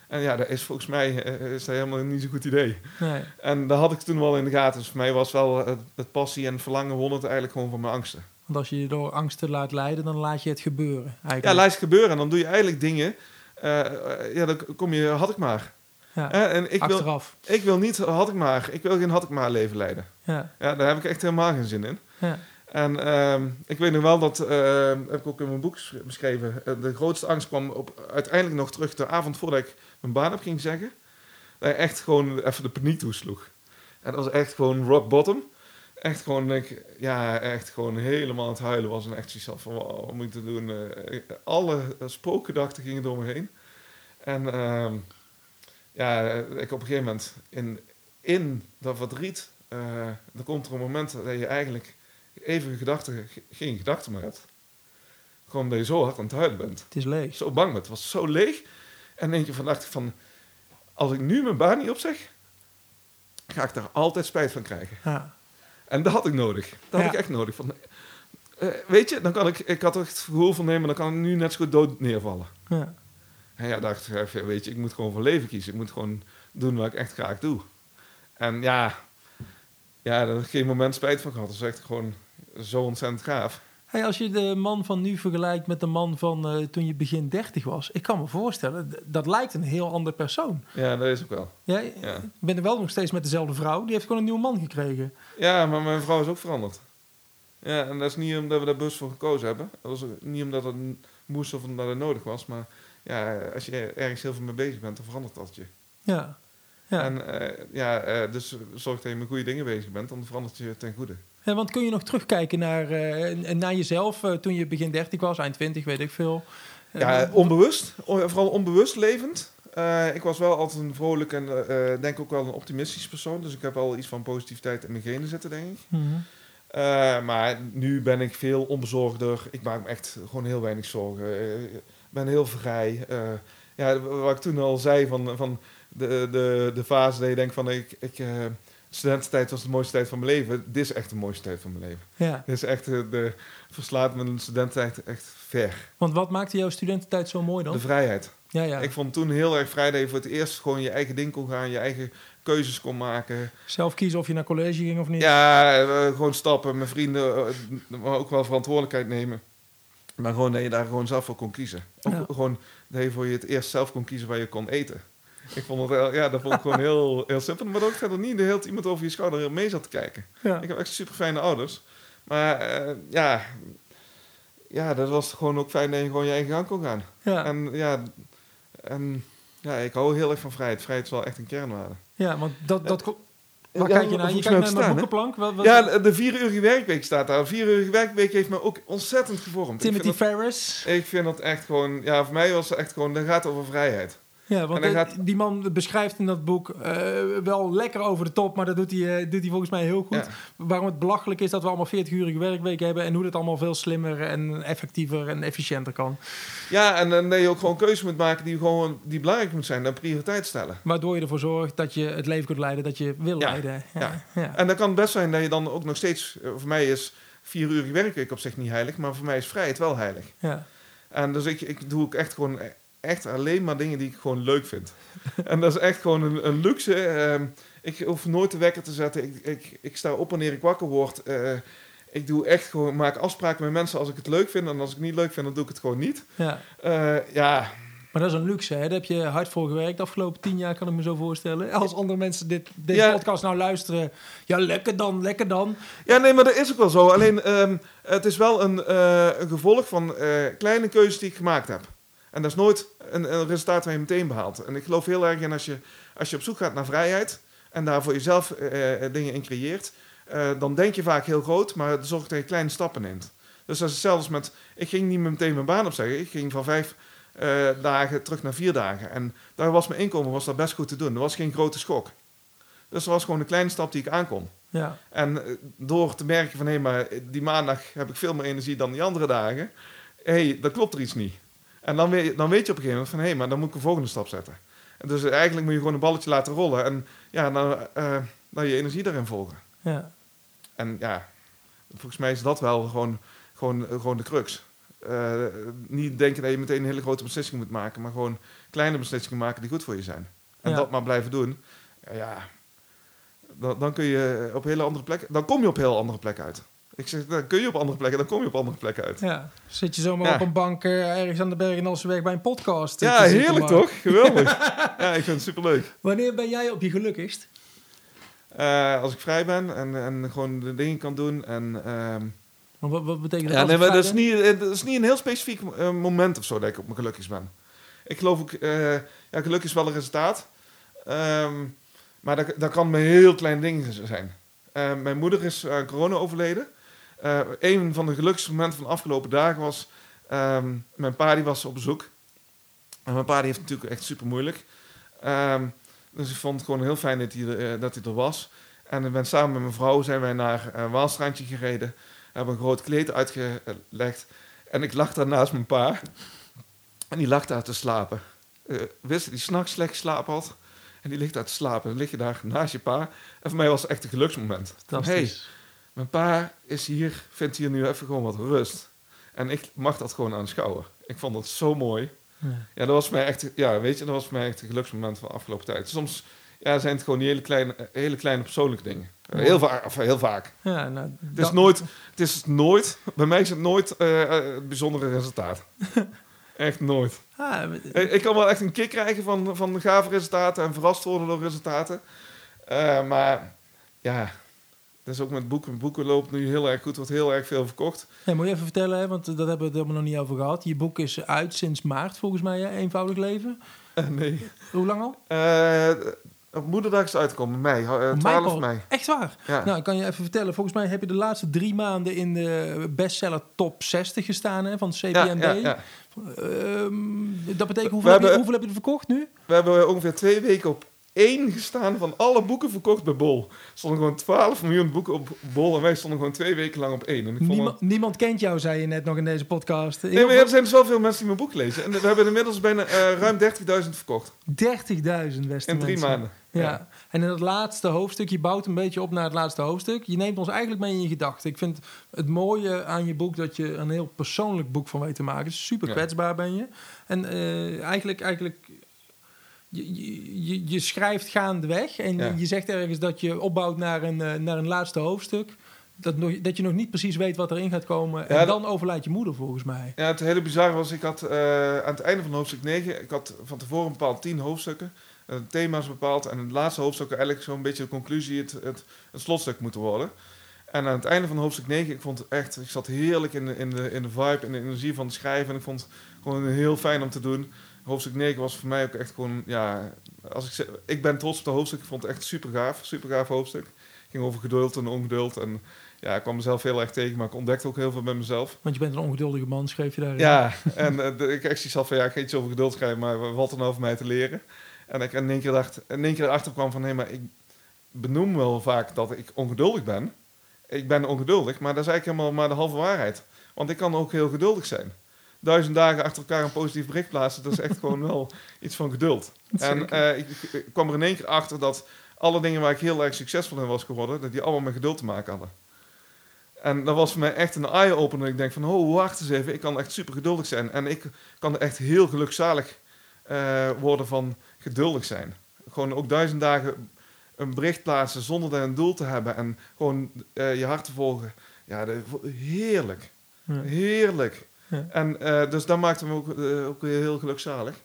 En ja, dat is volgens mij is dat helemaal niet zo'n goed idee. Nee. En dat had ik toen wel in de gaten. Dus voor mij was wel het, het passie en verlangen won het eigenlijk gewoon van mijn angsten. Want als je je door angsten laat leiden, dan laat je het gebeuren. Eigenlijk. Ja, laat het gebeuren. En dan doe je eigenlijk dingen. Uh, ja, dan kom je, had ik maar. Ja, en ik achteraf. Wil, ik wil niet, had ik maar. Ik wil geen had ik maar leven leiden. Ja. ja, daar heb ik echt helemaal geen zin in. Ja. En uh, ik weet nog wel dat, uh, heb ik ook in mijn boek beschreven, de grootste angst kwam op, uiteindelijk nog terug de avond voordat ik mijn baan heb ging zeggen. Dat ik echt gewoon even de paniek toesloeg. En dat was echt gewoon rock bottom echt gewoon, denk ja, echt gewoon helemaal aan het huilen was. En echt zoiets van, wow, wat moet ik doen? Uh, alle spookgedachten gingen door me heen. En uh, ja, ik op een gegeven moment in, in dat verdriet, uh, dan komt er een moment dat je eigenlijk even gedachten, geen gedachten meer hebt. Gewoon dat je zo hard aan het huilen bent. Het is leeg. Zo bang bent. Het was zo leeg. En denk je van, dacht ik van, als ik nu mijn baan niet opzeg, ga ik daar altijd spijt van krijgen. Ja. En dat had ik nodig. Dat had ik echt nodig. Van, uh, weet je, dan kan ik, ik had echt het gevoel van nemen, dan kan ik nu net zo goed dood neervallen. Ja. En ja, dacht ik, weet je, ik moet gewoon voor leven kiezen. Ik moet gewoon doen wat ik echt graag doe. En ja, ja, daar heb ik geen moment spijt van gehad. Dat is echt gewoon zo ontzettend gaaf. Hey, als je de man van nu vergelijkt met de man van uh, toen je begin 30 was, ik kan me voorstellen, dat lijkt een heel ander persoon. Ja, dat is ook wel. Ja, ja. Ik ben er wel nog steeds met dezelfde vrouw, die heeft gewoon een nieuwe man gekregen. Ja, maar mijn vrouw is ook veranderd. Ja, en dat is niet omdat we daar bewust voor gekozen hebben. Dat was niet omdat het moest of omdat het nodig was, maar ja, als je ergens heel veel mee bezig bent, dan verandert dat je. Ja. ja. En uh, ja, uh, dus zorg dat je met goede dingen bezig bent, dan verandert je ten goede. Ja, want kun je nog terugkijken naar, uh, naar jezelf uh, toen je begin 30 was, eind 20, weet ik veel? Ja, onbewust. Vooral onbewust levend. Uh, ik was wel altijd een vrolijk en denk ook wel een optimistisch persoon. Dus ik heb wel iets van positiviteit in mijn genen zitten, denk ik. Mm -hmm. maar nu ben ik veel onbezorgder. Ik maak me echt gewoon heel weinig zorgen. Ik ben heel vrij. ja, wat ik toen al zei van, van de, de, de fase dat je denkt van ik... ik studententijd was de mooiste tijd van mijn leven. Dit is echt de mooiste tijd van mijn leven. Ja. Dit is echt, eh, de, verslaat mijn studententijd echt ver. Want wat maakte jouw studententijd zo mooi dan? De vrijheid. Ja, ja. Ik vond toen heel erg vrij dat je voor het eerst gewoon je eigen ding kon gaan, je eigen keuzes kon maken. Zelf kiezen of je naar college ging of niet? Ja, eh, gewoon stappen, mijn vrienden, eh, maar ook wel verantwoordelijkheid nemen. Maar gewoon dat je daar gewoon zelf voor kon kiezen. Ook Ja. gewoon dat je voor je het eerst zelf kon kiezen waar je kon eten. Ik vond het, ja, dat vond ik gewoon heel, heel simpel. Maar ook dat er niet de hele tijd iemand over je schouder mee zat te kijken. Ja. Ik heb echt super fijne ouders. Maar eh, ja, ja, dat was gewoon ook fijn dat je gewoon je eigen gang kon gaan. Ja. En ja, en, ja, ik hou heel erg van vrijheid. Vrijheid is wel echt een kernwaarde. ja, want dat... dat Waar Ja, kijk je naar? Je kijkt naar mijn hè? boekenplank? Wat, wat, Ja, de vierurige werkweek staat daar. De vierurige werkweek heeft me ook ontzettend gevormd. Timothy Ferris. ik vind dat echt gewoon... Ja, voor mij was het echt gewoon... Dat gaat over vrijheid. Ja, want gaat- die man beschrijft in dat boek eh, wel lekker over de top, maar dat doet hij, eh, doet hij volgens mij heel goed. Ja. Waarom het belachelijk is dat we allemaal 40-urige werkweek hebben en hoe dat allemaal veel slimmer en effectiever en efficiënter kan. Ja, en dan dat je ook gewoon keuzes moet maken die, gewoon, die belangrijk moet zijn. Dan prioriteit stellen. Waardoor je ervoor zorgt dat je het leven kunt leiden dat je wil Ja, leiden. Ja, ja. En dan kan best zijn dat je dan ook nog steeds... eh, Voor mij is vierurige werkweek op zich niet heilig. Maar voor mij is vrijheid wel heilig. ja. En dus ik, ik doe ook echt gewoon... Echt alleen maar dingen die ik gewoon leuk vind. en dat is echt gewoon een, een luxe. Ehm, ik hoef nooit de wekker te zetten. Ik, ik, ik sta op wanneer ik wakker word. Eh, ik doe echt gewoon, maak afspraken met mensen als ik het leuk vind. En als ik het niet leuk vind, dan doe ik het gewoon niet. ja. Eh, ja, Maar dat is een luxe, hè? Daar heb je hard voor gewerkt de afgelopen tien jaar, kan ik me zo voorstellen. Als andere mensen dit, deze Ja. podcast nou luisteren, ja, lekker dan, lekker dan. ja, nee, maar dat is ook wel zo. Alleen, ehm, het is wel een, eh, een gevolg van kleine keuzes die ik gemaakt heb. En dat is nooit een, een resultaat waar je meteen behaalt. En ik geloof heel erg in als je, als je op zoek gaat naar vrijheid... en daar voor jezelf eh, eh, dingen in creëert... eh, dan denk je vaak heel groot, maar zorg dat je kleine stappen neemt. Dus dat is zelfs met... Ik ging niet meteen mijn baan opzeggen. Ik ging van vijf eh, dagen terug naar vier dagen. En daar was mijn inkomen was dat best goed te doen. Dat was geen grote schok. Dus dat was gewoon een kleine stap die ik aankon. Ja, En door te merken van... hé, maar die maandag heb ik veel meer energie dan die andere dagen. Hé, hey, dan klopt er iets niet. En dan weet, je- dan weet je op een gegeven moment van... hé, maar dan moet ik een volgende stap zetten. En dus eigenlijk moet je gewoon een balletje laten rollen. En ja, dan, eh, dan je energie daarin volgen. ja. En ja, volgens mij is dat wel gewoon, gewoon, gewoon de crux. Eh, niet denken dat je meteen een hele grote beslissing moet maken, maar gewoon kleine beslissingen maken die goed voor je zijn. En Ja. dat maar blijven doen. Ja, dan, dan kun je op hele andere plekken, dan kom je op heel andere plekken uit. Ik zeg, dan kun je op andere plekken, dan kom je op andere plekken uit. ja. Zit je zomaar Ja. op een bank eh, ergens aan de berg in Alsenweg bij een podcast? Ja, heerlijk maar- toch? Geweldig. ja, ik vind het superleuk. Wanneer ben jij op je gelukkigst? Eh, als ik vrij ben en, en gewoon de dingen kan doen en... ehm, Want Wat, wat betekent dat? Ja, nee, maar dat is, niet, dat is niet een heel specifiek eh, moment of zo dat ik op mijn gelukkigst ben. Ik geloof ook, ja, geluk is wel een resultaat. Ehm, maar dat, dat kan met heel kleine dingen zijn. Mijn moeder is aan corona overleden. Eh, een van de gelukkigste momenten van de afgelopen dagen was... ehm, mijn pa die was op bezoek. En mijn pa die heeft het natuurlijk echt super moeilijk. Ehm, dus ik vond het gewoon heel fijn dat hij, er, eh, dat hij er was. En ik ben samen met mijn vrouw zijn wij naar een Waalstrandje gereden hebben een groot kleed uitgelegd. En ik lag daar naast mijn pa. En die lag daar te slapen. Eh wist dat hij s'nachts slecht geslapen had. En die ligt daar te slapen. Dan lig je daar naast je pa. En voor mij was het echt een geluksmoment. Hey, Fantastisch. Mijn pa is hier, vindt hier nu even gewoon wat rust. En ik mag dat gewoon aanschouwen. Ik vond dat zo mooi. Ja. Ja, dat was mij echt, ja, weet je, dat was voor mij echt een geluksmoment van de afgelopen tijd. Soms ja, zijn het gewoon die hele kleine, hele kleine persoonlijke dingen. Heel, vaak, of heel vaak. Ja, nou, Het is nooit, het is nooit, bij mij is het nooit eh, eh, het bijzondere resultaat. echt nooit. Ah, Ik, ik kan wel echt een kick krijgen van, van gave resultaten en verrast worden door resultaten. Eh, maar ja, dat is ook met boeken. Boeken loopt nu heel erg goed, wordt heel erg veel verkocht. Ja, moet je even vertellen, hè, want dat hebben we het helemaal nog niet over gehad. Je boek is uit sinds maart, volgens mij, hè? Eenvoudig Leven. Eh, nee. Hoe lang al? Eh, op moederdag is het uitgekomen, mei, eh, mei 12 pas. mei. Echt waar? Ja. Nou, ik kan je even vertellen. Volgens mij heb je de laatste drie maanden in de bestseller top 60 gestaan hè, van ja, CPND. ja, ja. Ehm, dat betekent, hoeveel, We heb je, hoeveel heb je er verkocht nu? We hebben ongeveer twee weken op één gestaan van alle boeken verkocht bij Bol. Er stonden gewoon 12 miljoen boeken op Bol en wij stonden gewoon twee weken lang op één. En ik vond niemand, niemand, kent jou, zei je net nog in deze podcast. nee, maar er zijn dus wel veel mensen die mijn boek lezen. En we hebben inmiddels bijna uh, ruim 30.000 verkocht. 30.000 beste In drie maanden. Ja. en in het laatste hoofdstuk, je bouwt een beetje op naar het laatste hoofdstuk. Je neemt ons eigenlijk mee in je gedachten. Ik vind het mooie aan je boek dat je een heel persoonlijk boek van weet te maken. Super kwetsbaar ben je. En uh, eigenlijk, eigenlijk je, je, je schrijft gaandeweg en je zegt ergens dat je opbouwt naar een, uh, naar een laatste hoofdstuk. Dat, nog, dat je nog niet precies weet wat erin gaat komen. En dan overlijdt je moeder volgens mij. Ja, het hele bizarre was, ik had uh, aan het einde van hoofdstuk 9, ik had van tevoren bepaald tien hoofdstukken. Uh, thema's bepaald. En het laatste hoofdstuk eigenlijk zo'n beetje de conclusie, het, het, het, slotstuk moeten worden. En aan het einde van hoofdstuk 9, ik vond echt, ik zat heerlijk in de, in de, in de vibe, in de energie van het schrijven. En ik vond het gewoon heel fijn om te doen hoofdstuk 9 was voor mij ook echt gewoon, ja, als ik, zeg, ik ben trots op de hoofdstuk. Ik vond het echt super gaaf, super gaaf hoofdstuk. Het ging over geduld en ongeduld. En ja, ik kwam mezelf heel erg tegen, maar ik ontdekte ook heel veel bij mezelf. Want je bent een ongeduldige man, schreef je daarin. Ja, en uh, ik echt zelf van, ja, ik ga iets over geduld schrijven, maar wat dan over mij te leren. En ik in één keer, dacht, in één keer erachter kwam van, hé, maar ik benoem wel vaak dat ik ongeduldig ben. Ik ben ongeduldig, maar dat is eigenlijk helemaal maar de halve waarheid. Want ik kan ook heel geduldig zijn duizend dagen achter elkaar een positief bericht plaatsen, dat is echt gewoon wel iets van geduld. En uh, ik, ik, kwam er in één keer achter dat alle dingen waar ik heel erg succesvol in was geworden, dat die allemaal met geduld te maken hadden. En dat was voor mij echt een eye-opener. Ik denk van, oh, wacht eens even, ik kan echt super geduldig zijn. En ik kan echt heel gelukzalig uh, worden van geduldig zijn. Gewoon ook duizend dagen een bericht plaatsen zonder daar een doel te hebben en gewoon uh, je hart te volgen. Ja, heerlijk. Ja. Heerlijk. En uh, dus dat maakte me ook, uh, ook heel gelukzalig.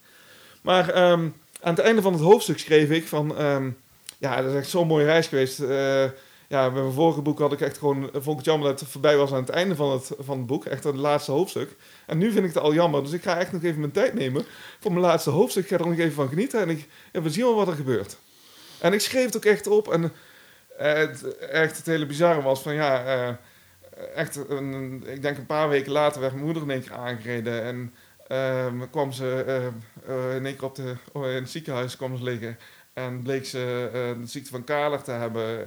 Maar um, aan het einde van het hoofdstuk schreef ik van... Um, ja, dat is echt zo'n mooie reis geweest. Uh, ja, bij mijn vorige boek had ik echt gewoon... Vond ik het jammer dat het voorbij was aan het einde van het, van het boek. Echt het laatste hoofdstuk. En nu vind ik het al jammer. Dus ik ga echt nog even mijn tijd nemen voor mijn laatste hoofdstuk. Ik ga er nog even van genieten. En ik, we zien wel wat er gebeurt. En ik schreef het ook echt op. En het, echt het hele bizarre was van ja echt, een, ik denk een paar weken later werd mijn moeder in één keer aangereden. En um, kwam ze uh, in één keer op de, oh, in het ziekenhuis kwam liggen. En bleek ze uh, de ziekte van Kaler te hebben.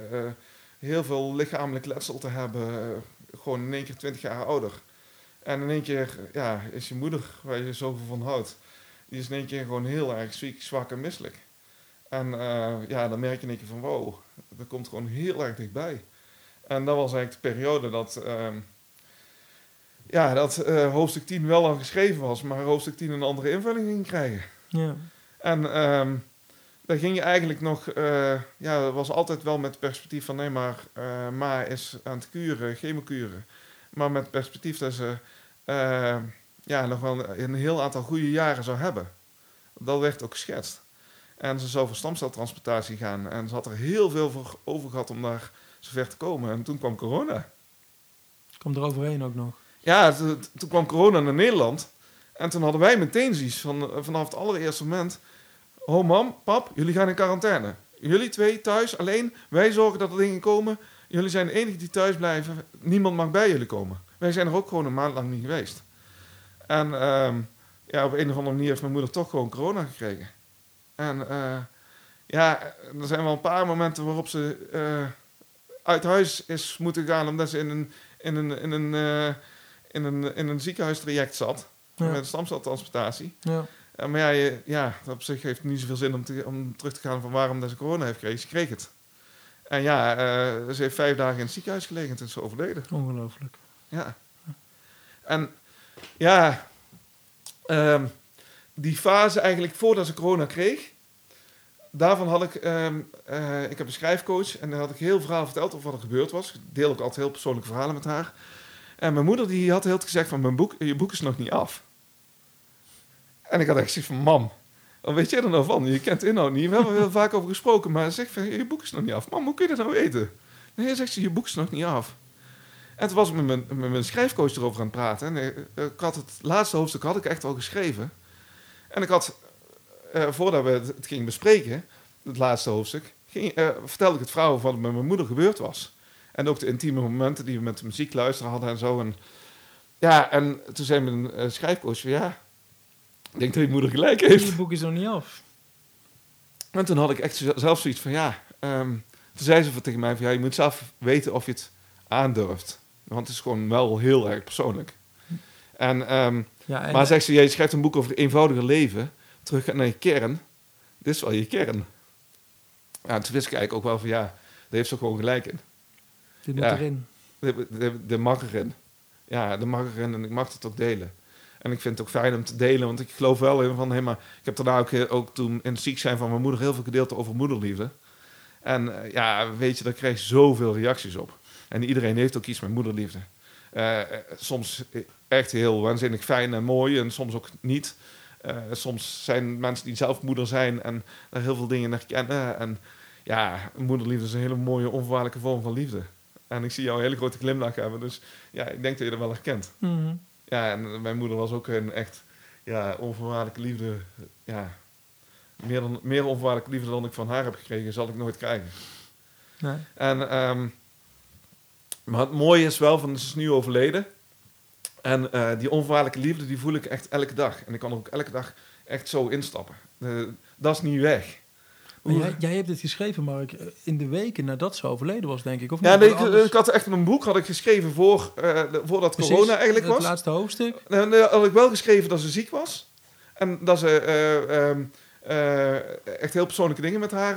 heel veel lichamelijk letsel te hebben. gewoon in één keer 20 jaar ouder. En in één keer ja, is je moeder, waar je zoveel van houdt, die is in één keer gewoon heel erg ziek, zwak en misselijk. En ja, dan merk je in één keer van wow, dat komt gewoon heel erg dichtbij. En dat was eigenlijk de periode dat, uh, ja, dat uh, hoofdstuk 10 wel al geschreven was, maar hoofdstuk 10 een andere invulling ging krijgen. Ja. En um, daar ging je eigenlijk nog, uh, ja, dat was altijd wel met perspectief van nee, maar uh, Ma is aan het kuren, chemokuren. Maar met perspectief dat ze ja, nog wel een heel aantal goede jaren zou hebben. Dat werd ook geschetst. En ze zou voor stamceltransplantatie gaan. En ze had er heel veel voor over gehad om daar zover te komen. En toen kwam corona. Komt er overheen ook nog? Ja, toen kwam corona naar Nederland. En toen hadden wij meteen zoiets van, eh, vanaf het allereerste moment... Oh mam, pap, jullie gaan in quarantaine. Jullie twee thuis, alleen. Wij zorgen dat er dingen komen. Jullie zijn de enige die thuis blijven. Niemand mag bij jullie komen. Wij zijn er ook gewoon een maand lang niet geweest. En uh, ja, op een of andere manier heeft mijn moeder toch gewoon corona gekregen. En uh, ja, er zijn wel een paar momenten waarop ze... Uh, uit huis is moeten gaan omdat ze in een, in een, in een, uh, in een, in een ziekenhuistraject zat. Met een stamceltransplantatie. Ja. Uh, maar ja, je, ja, op zich heeft het niet zoveel zin om, te, om terug te gaan van waarom dat ze corona heeft gekregen. Ze kreeg het. En ja, uh, ze heeft vijf dagen in het ziekenhuis gelegen en is overleden. Ongelooflijk. Ja. En ja, um, die fase eigenlijk voordat ze corona kreeg, daarvan had ik, um, uh, ik heb een schrijfcoach en daar had ik heel verhaal verteld over wat er gebeurd was. Ik deel ook altijd heel persoonlijke verhalen met haar. En mijn moeder die had heel gezegd van, mijn boek, je boek is nog niet af. En ik had echt gezegd van, mam, wat weet jij er nou van? Je kent inhoud niet. We hebben er heel vaak over gesproken, maar zeg van, je boek is nog niet af. Mam, hoe kun je dat nou weten? Nee, zegt ze, je boek is nog niet af. En toen was ik met mijn, met mijn schrijfcoach erover aan het praten. En eh, ik had het laatste hoofdstuk had ik echt al geschreven. En ik had uh, voordat we het, gingen bespreken, het laatste hoofdstuk, ging, uh, vertelde ik het vrouw wat met mijn moeder gebeurd was. En ook de intieme momenten die we met de muziek luisteren hadden en zo. En, ja, en toen zei mijn uh, schrijfcoach van ja, ik denk dat je moeder gelijk heeft. Je boek is nog niet af. En toen had ik echt zelf zoiets van, ja... Um, toen zei ze tegen mij van, ja, je moet zelf weten of je het aandurft. Want het is gewoon wel heel erg persoonlijk. En, um, ja, en maar zegt ze, je schrijft een boek over het eenvoudige leven. Terug naar je kern. Dit is wel je kern. Ja, toen wist ik eigenlijk ook wel van, ja, daar heeft ze gewoon gelijk in. Dit moet erin. De, de, de mag erin. Ja, de mag erin en ik mag het ook delen. En ik vind het ook fijn om te delen, want ik geloof wel in van, hé, maar ik heb daarna ook, eh, ook toen in het ziek zijn van mijn moeder heel veel gedeeld over moederliefde. En eh, ja, weet je, daar krijg je zoveel reacties op. En iedereen heeft ook iets met moederliefde. Uh, soms echt heel waanzinnig fijn en mooi en soms ook niet. Soms zijn mensen die zelf moeder zijn en daar heel veel dingen naar kennen. En ja, moederliefde is een hele mooie, onvoorwaardelijke vorm van liefde. En ik zie jou een hele grote glimlach hebben, dus ja, ik denk dat je dat wel herkent. Mm Ja, en mijn moeder was ook een echt ja, onvoorwaardelijke liefde. Ja, meer, dan, meer onvoorwaardelijke liefde dan ik van haar heb gekregen, zal ik nooit krijgen. Nee. En, um, maar het mooie is wel, van, ze is nu overleden. En uh, die onvoorwaardelijke liefde, die voel ik echt elke dag. En ik kan er ook elke dag echt zo instappen. Uh, dat is niet weg. Jij, jij, hebt het geschreven, Mark, in de weken nadat ze overleden was, denk ik. Of ja, nee, ik, ik, had echt een boek had ik geschreven voor, uh, voordat Precies, corona eigenlijk was. Het laatste hoofdstuk. En had ik wel geschreven dat ze ziek was. En dat ze uh, um, uh, echt heel persoonlijke dingen met haar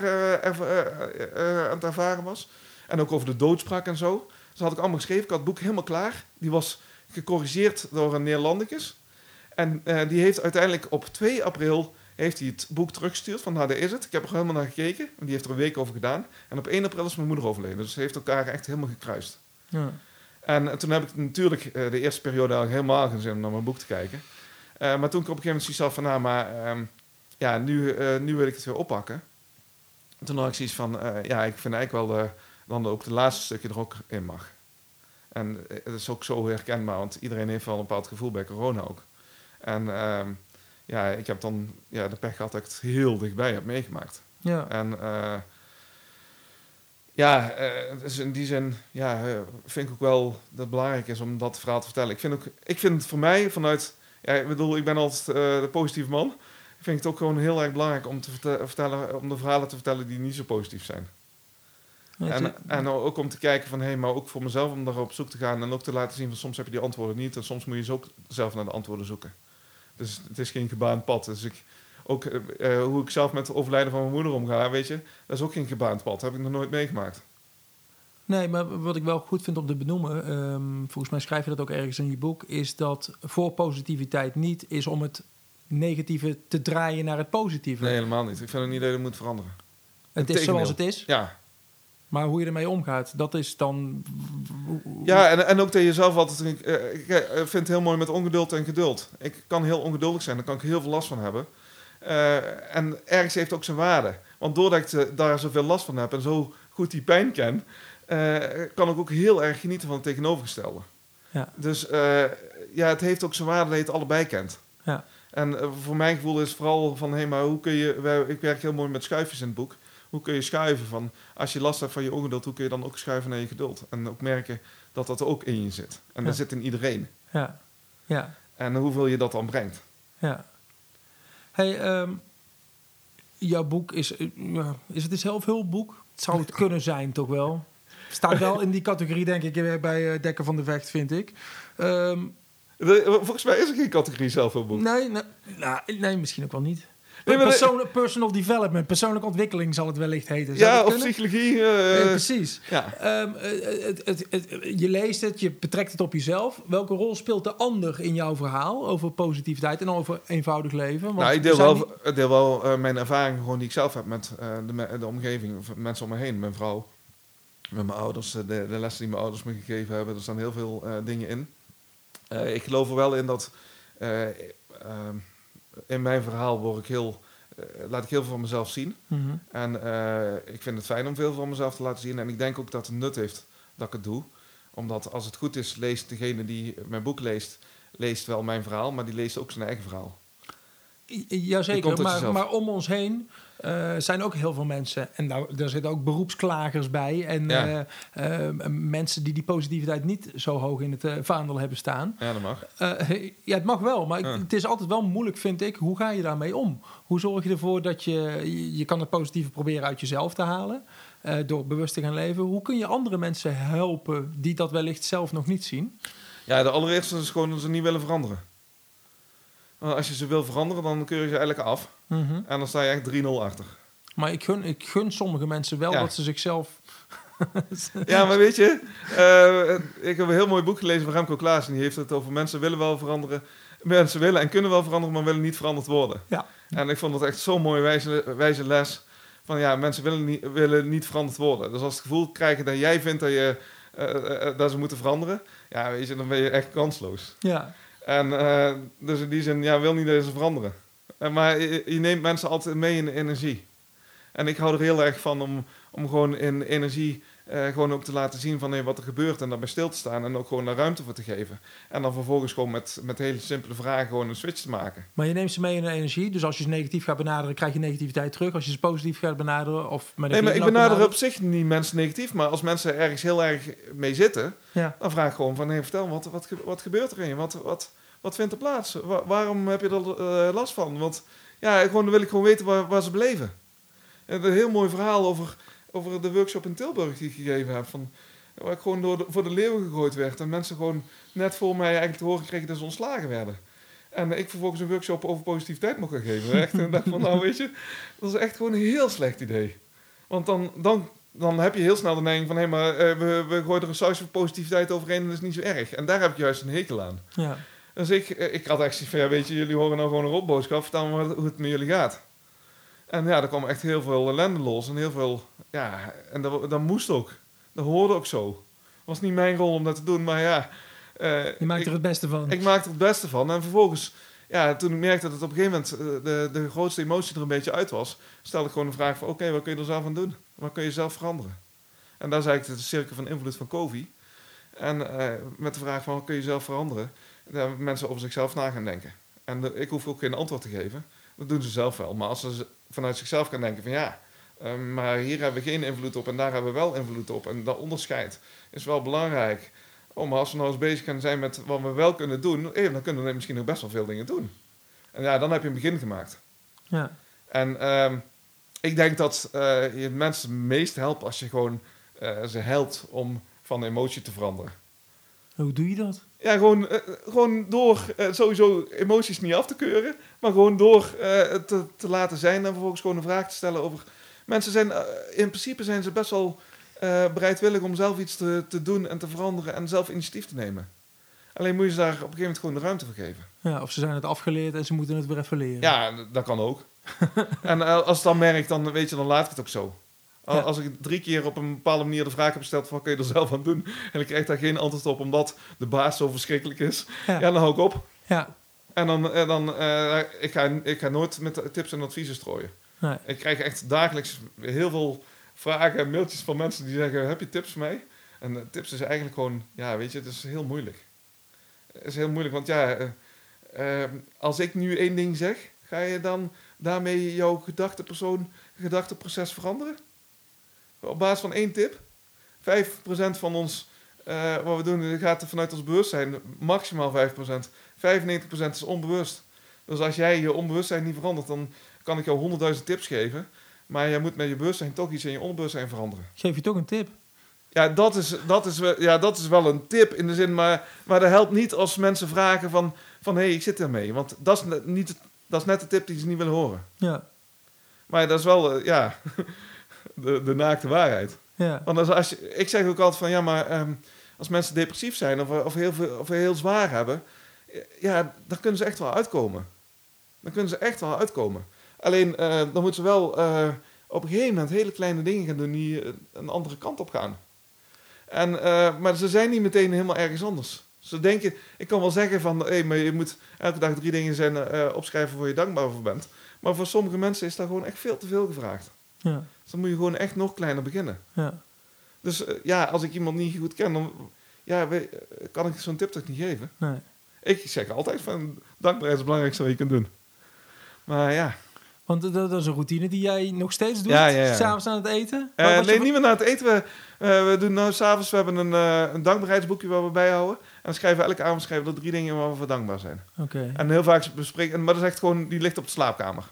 aan het ervaren was. En ook over de doodspraak en zo. Dus dat had ik allemaal geschreven. Ik had het boek helemaal klaar. Die was gecorrigeerd door een Nederlandicus. En die heeft uiteindelijk op 2 april heeft hij het boek teruggestuurd van, nou, daar is het. Ik heb er helemaal naar gekeken. En die heeft er een week over gedaan. En op 1 april is mijn moeder overleden. Dus ze heeft elkaar echt helemaal gekruist. Ja. En, toen heb ik natuurlijk de eerste periode eigenlijk helemaal geen zin om naar mijn boek te kijken. maar toen ik op een gegeven moment zoiets van, nou, maar ehm, ja, nu, uh, nu wil ik het weer oppakken. Toen had ik zoiets van, ja, ik vind eigenlijk wel dan ook de laatste stukje er ook in mag. En het is ook zo herkenbaar, want iedereen heeft wel een bepaald gevoel bij corona ook. En uh, ja, ik heb dan ja, de pech gehad dat ik het heel dichtbij heb meegemaakt. Ja. En ja, dus in die zin ja, vind ik ook wel dat het belangrijk is om dat verhaal te vertellen. Ik vind, ook, ik vind het voor mij vanuit, ja, ik bedoel, ik ben altijd de positieve man vind ik het ook gewoon heel erg belangrijk om, te vertellen, om de verhalen te vertellen die niet zo positief zijn. En, en ook om te kijken van, hé, hey, maar ook voor mezelf om daar op zoek te gaan en ook te laten zien van soms heb je die antwoorden niet en soms moet je ze ook zelf naar de antwoorden zoeken. Dus het is geen gebaand pad. Dus ik, ook uh, hoe ik zelf met het overlijden van mijn moeder omga, weet je, dat is ook geen gebaand pad. Dat heb ik nog nooit meegemaakt. Nee, maar wat ik wel goed vind om te benoemen, um, volgens mij schrijf je dat ook ergens in je boek, is dat voor positiviteit niet is om het negatieve te draaien naar het positieve. Nee, helemaal niet. Ik vind het niet dat je moet veranderen. Het, is zoals het is. Ja. Maar hoe je ermee omgaat, dat is dan... Ja, en, en ook dat je zelf altijd... Eh, ik vind het heel mooi met ongeduld en geduld. Ik kan heel ongeduldig zijn, daar kan ik heel veel last van hebben. Uh, en ergens heeft ook zijn waarde. Want doordat ik daar zoveel last van heb en zo goed die pijn ken... Uh, kan ik ook heel erg genieten van het tegenovergestelde. Ja. Dus ja, het heeft ook zijn waarde dat je het allebei kent. Ja. En eh, voor mijn gevoel is vooral van, hé, hey, maar hoe kun je... ik werk heel mooi met schuifjes in het boek. Hoe kun je schuiven van... Als je last hebt van je ongeduld, hoe kun je dan ook schuiven naar je geduld? En ook merken dat dat ook in je zit. En dat zit in iedereen. Ja. ja. En hoeveel je dat dan brengt. Ja. Hey, um, jouw boek is... Uh, is het een zelfhulpboek? Het zou het kunnen zijn, toch wel? Staat wel in die categorie, denk ik, bij uh, Dekker van de Vecht, vind ik. Um, Volgens mij is er geen categorie zelfhulpboek. Nee, nee, nou, nee, misschien ook wel niet. Persoon, personal development, persoonlijke ontwikkeling zal het wellicht heten. ja, of psychologie. Uh, precies. Ja. Um, het, het, het, je leest het, je betrekt het op jezelf. Welke rol speelt de ander in jouw verhaal over positiviteit en over eenvoudig leven? Want nou, ik deel wel, niet... deel wel uh, mijn ervaring gewoon die ik zelf heb met uh, de, de, omgeving, mensen om me heen. Mijn vrouw, met mijn ouders, de, de lessen die mijn ouders me gegeven hebben. Er staan heel veel dingen in. Ik geloof er wel in dat in mijn verhaal word ik heel, laat ik heel veel van mezelf zien. Mm -hmm. En ik vind het fijn om veel van mezelf te laten zien. En ik denk ook dat het nut heeft dat ik het doe. Omdat als het goed is, leest degene die mijn boek leest, leest wel mijn verhaal, maar die leest ook zijn eigen verhaal. Jazeker, maar, maar om ons heen uh, zijn ook heel veel mensen. En daar, daar zitten ook beroepsklagers bij. En ja. uh, uh, mensen die die positiviteit niet zo hoog in het vaandel hebben staan. Ja, dat mag. ja, het mag wel. Maar het is altijd wel moeilijk, vind ik. Hoe ga je daarmee om? Hoe zorg je ervoor dat je... Je kan het positieve proberen uit jezelf te halen. door bewust te gaan leven. Hoe kun je andere mensen helpen die dat wellicht zelf nog niet zien? Ja, de allereerste is gewoon dat ze niet willen veranderen. Als je ze wil veranderen, dan keur je ze eigenlijk af. Mhm. En dan sta je echt 3-0 achter. Maar ik gun, ik gun sommige mensen wel dat ze zichzelf... ja, maar weet je, uh, ik heb een heel mooi boek gelezen van Remco Klaas. En die heeft het over mensen willen wel veranderen. Mensen willen en kunnen wel veranderen, maar willen niet veranderd worden. Ja. En ik vond het echt zo'n mooie wijze, wijze les. Van ja, mensen willen niet, willen niet veranderd worden. Dus als het gevoel krijgen dat jij vindt dat, je, uh, dat ze moeten veranderen... Ja, weet je, dan ben je echt kansloos. Ja. En uh, dus in die zin, ja, wil niet dat ze veranderen. Uh, maar je, je, neemt mensen altijd mee in de energie. En ik hou er heel erg van om, om gewoon in energie uh, gewoon ook te laten zien van hey, wat er gebeurt en daarbij stil te staan en ook gewoon daar ruimte voor te geven. En dan vervolgens gewoon met, met hele simpele vragen gewoon een switch te maken. Maar je neemt ze mee in de energie, dus als je ze negatief gaat benaderen, krijg je negativiteit terug. Als je ze positief gaat benaderen of met Nee, maar ik benader op zich niet mensen negatief, maar als mensen ergens heel erg mee zitten, ja. dan vraag ik gewoon van hey, vertel, wat, wat, wat gebeurt er in je? Wat, wat, wat vindt er plaats? waarom heb je er uh, last van? Want ja, gewoon, dan wil ik gewoon weten waar, waar ze beleven. En een heel mooi verhaal over over de workshop in Tilburg die ik gegeven heb. Van, waar ik gewoon door voor de leeuwen gegooid werd. En mensen gewoon net voor mij eigenlijk te horen kregen dat ze ontslagen werden. En ik vervolgens een workshop over positiviteit mocht gaan geven. Echt, en dacht van, nou weet je, dat is echt gewoon een heel slecht idee. Want dan, dan, dan heb je heel snel de neiging van, hé, maar uh, we, we gooien er een sausje van positiviteit overheen en dat is niet zo erg. En daar heb ik juist een hekel aan. Ja. Dus ik, eh, ik had echt zoiets van, ja, weet je, jullie horen nou gewoon een rotboodschap, vertel me hoe het met jullie gaat. En ja, er kwam echt heel veel ellende los en heel veel, ja, en dat, dat moest ook. Dat hoorde ook zo. Het was niet mijn rol om dat te doen, maar ja. Uh, je maakte er het beste van. Ik maakte er het beste van. En vervolgens, ja, toen ik merkte dat het op een gegeven moment uh, de, de grootste emotie er een beetje uit was, stelde ik gewoon de vraag van, oké, wat kun je er zelf aan doen? Wat kun je zelf veranderen? En daar zei ik de cirkel van invloed van COVID. En uh, met de vraag van, wat kun je zelf veranderen? Daar mensen over zichzelf na gaan denken. En de, ik hoef ook geen antwoord te geven. Dat doen ze zelf wel. Maar als ze vanuit zichzelf kan denken van ja, ehm, maar hier hebben we geen invloed op en daar hebben we wel invloed op. En dat onderscheid is wel belangrijk. Oh, maar als we nou eens bezig gaan zijn met wat we wel kunnen doen, eh, dan kunnen we misschien nog best wel veel dingen doen. En ja, dan heb je een begin gemaakt. Ja. En ehm, ik denk dat uh, je mensen het meest helpt als je gewoon uh, ze helpt om van emotie te veranderen. Hoe doe je dat? Ja, gewoon, uh, gewoon door uh, sowieso emoties niet af te keuren, maar gewoon door uh, te, te laten zijn en vervolgens gewoon een vraag te stellen over. Mensen zijn, in principe zijn ze best wel bereidwillig om zelf iets te, te doen en te veranderen en zelf initiatief te nemen. Alleen moet je ze daar op een gegeven moment gewoon de ruimte voor geven. Ja, of ze zijn het afgeleerd en ze moeten het weer even leren. Ja, dat kan ook. en als het dan merkt, dan weet je, dan laat ik het ook zo. Als ik drie keer op een bepaalde manier de vraag heb gesteld van wat kun je er zelf aan doen en ik krijg daar geen antwoord op omdat de baas zo verschrikkelijk is, ja, dan hou ik op. Ja. En dan, en dan uh, ik, ga, ik ga nooit met tips en adviezen strooien. Nee. Ik krijg echt dagelijks heel veel vragen en mailtjes van mensen die zeggen, heb je tips voor mij? En uh, tips is eigenlijk gewoon, ja weet je, het is heel moeilijk. Het is heel moeilijk, want ja, uh, als ik nu één ding zeg, ga je dan daarmee jouw gedachtepersoon, gedachteproces veranderen? Op basis van één tip. 5% van ons, uh, wat we doen, gaat er vanuit ons bewustzijn. Maximaal 5%. 95% is onbewust. Dus als jij je onbewustzijn niet verandert, dan kan ik jou 100.000 tips geven. Maar jij moet met je bewustzijn toch iets in je onbewustzijn veranderen. Geef je toch een tip? Ja, dat is, dat is, ja, dat is wel een tip in de zin, maar, maar dat helpt niet als mensen vragen van, van hé, hey, ik zit ermee. Want dat is, niet, dat is net de tip die ze niet willen horen. Ja. Maar dat is wel, uh, ja, de, de naakte waarheid. Ja. Want als, als je, ik zeg ook altijd van ja, maar um, als mensen depressief zijn of, of, heel, veel, of heel zwaar hebben, ja, dan kunnen ze echt wel uitkomen. Dan kunnen ze echt wel uitkomen. Alleen uh, dan moeten ze wel uh, op een gegeven moment hele kleine dingen gaan doen die een andere kant op gaan. En, maar ze zijn niet meteen helemaal ergens anders. Ze denken, ik kan wel zeggen van, hé, hey, maar je moet elke dag drie dingen zijn, opschrijven waar je dankbaar voor bent. Maar voor sommige mensen is daar gewoon echt veel te veel gevraagd. Ja. Dus dan moet je gewoon echt nog kleiner beginnen. Ja. Dus uh, ja, als ik iemand niet goed ken, dan ja, we, uh, kan ik zo'n tip toch niet geven. Nee. Ik zeg altijd van dankbaarheid is het belangrijkste wat je kunt doen. Maar ja. Want dat, dat, is een routine die jij nog steeds doet? Ja, ja, ja. S'avonds aan het eten? Uh, nee, niet meer na het eten. We, uh, we doen nou s'avonds, we hebben een, uh, een dankbaarheidsboekje waar we bijhouden. En dan schrijven we elke avond schrijven we er drie dingen waar we voor dankbaar zijn. Oké. En heel vaak bespreken, maar dat is echt gewoon, die ligt op de slaapkamer.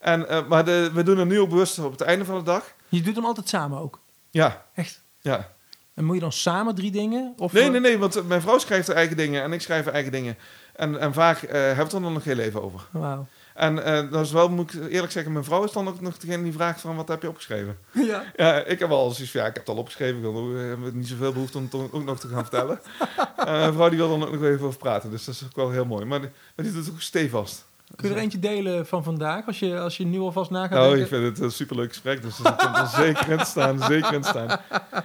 En, maar de, we doen er nu ook bewust op het einde van de dag. Je doet hem altijd samen ook? Ja. Echt? Ja. En moet je dan samen drie dingen? Of nee, nee, nee, want mijn vrouw schrijft haar eigen dingen en ik schrijf haar eigen dingen. En, en vaak uh, hebben we het er dan nog heel even over. Wauw. En uh, dat is wel, moet ik eerlijk zeggen, mijn vrouw is dan ook nog degene die vraagt van wat heb je opgeschreven? Ja. Ja, ik heb wel zoiets van, ja, ik heb het al opgeschreven. Ik wil heb niet zoveel behoefte om het ook nog te gaan vertellen. uh, mijn vrouw die wil dan ook nog even over praten, dus dat is ook wel heel mooi. Maar maar die doet het ook stevast. Kun je er eentje delen van vandaag, als je, als je nu alvast na gaat Nou, denken? ik vind het een superleuk gesprek, dus dat komt er zeker in te staan, zeker in staan.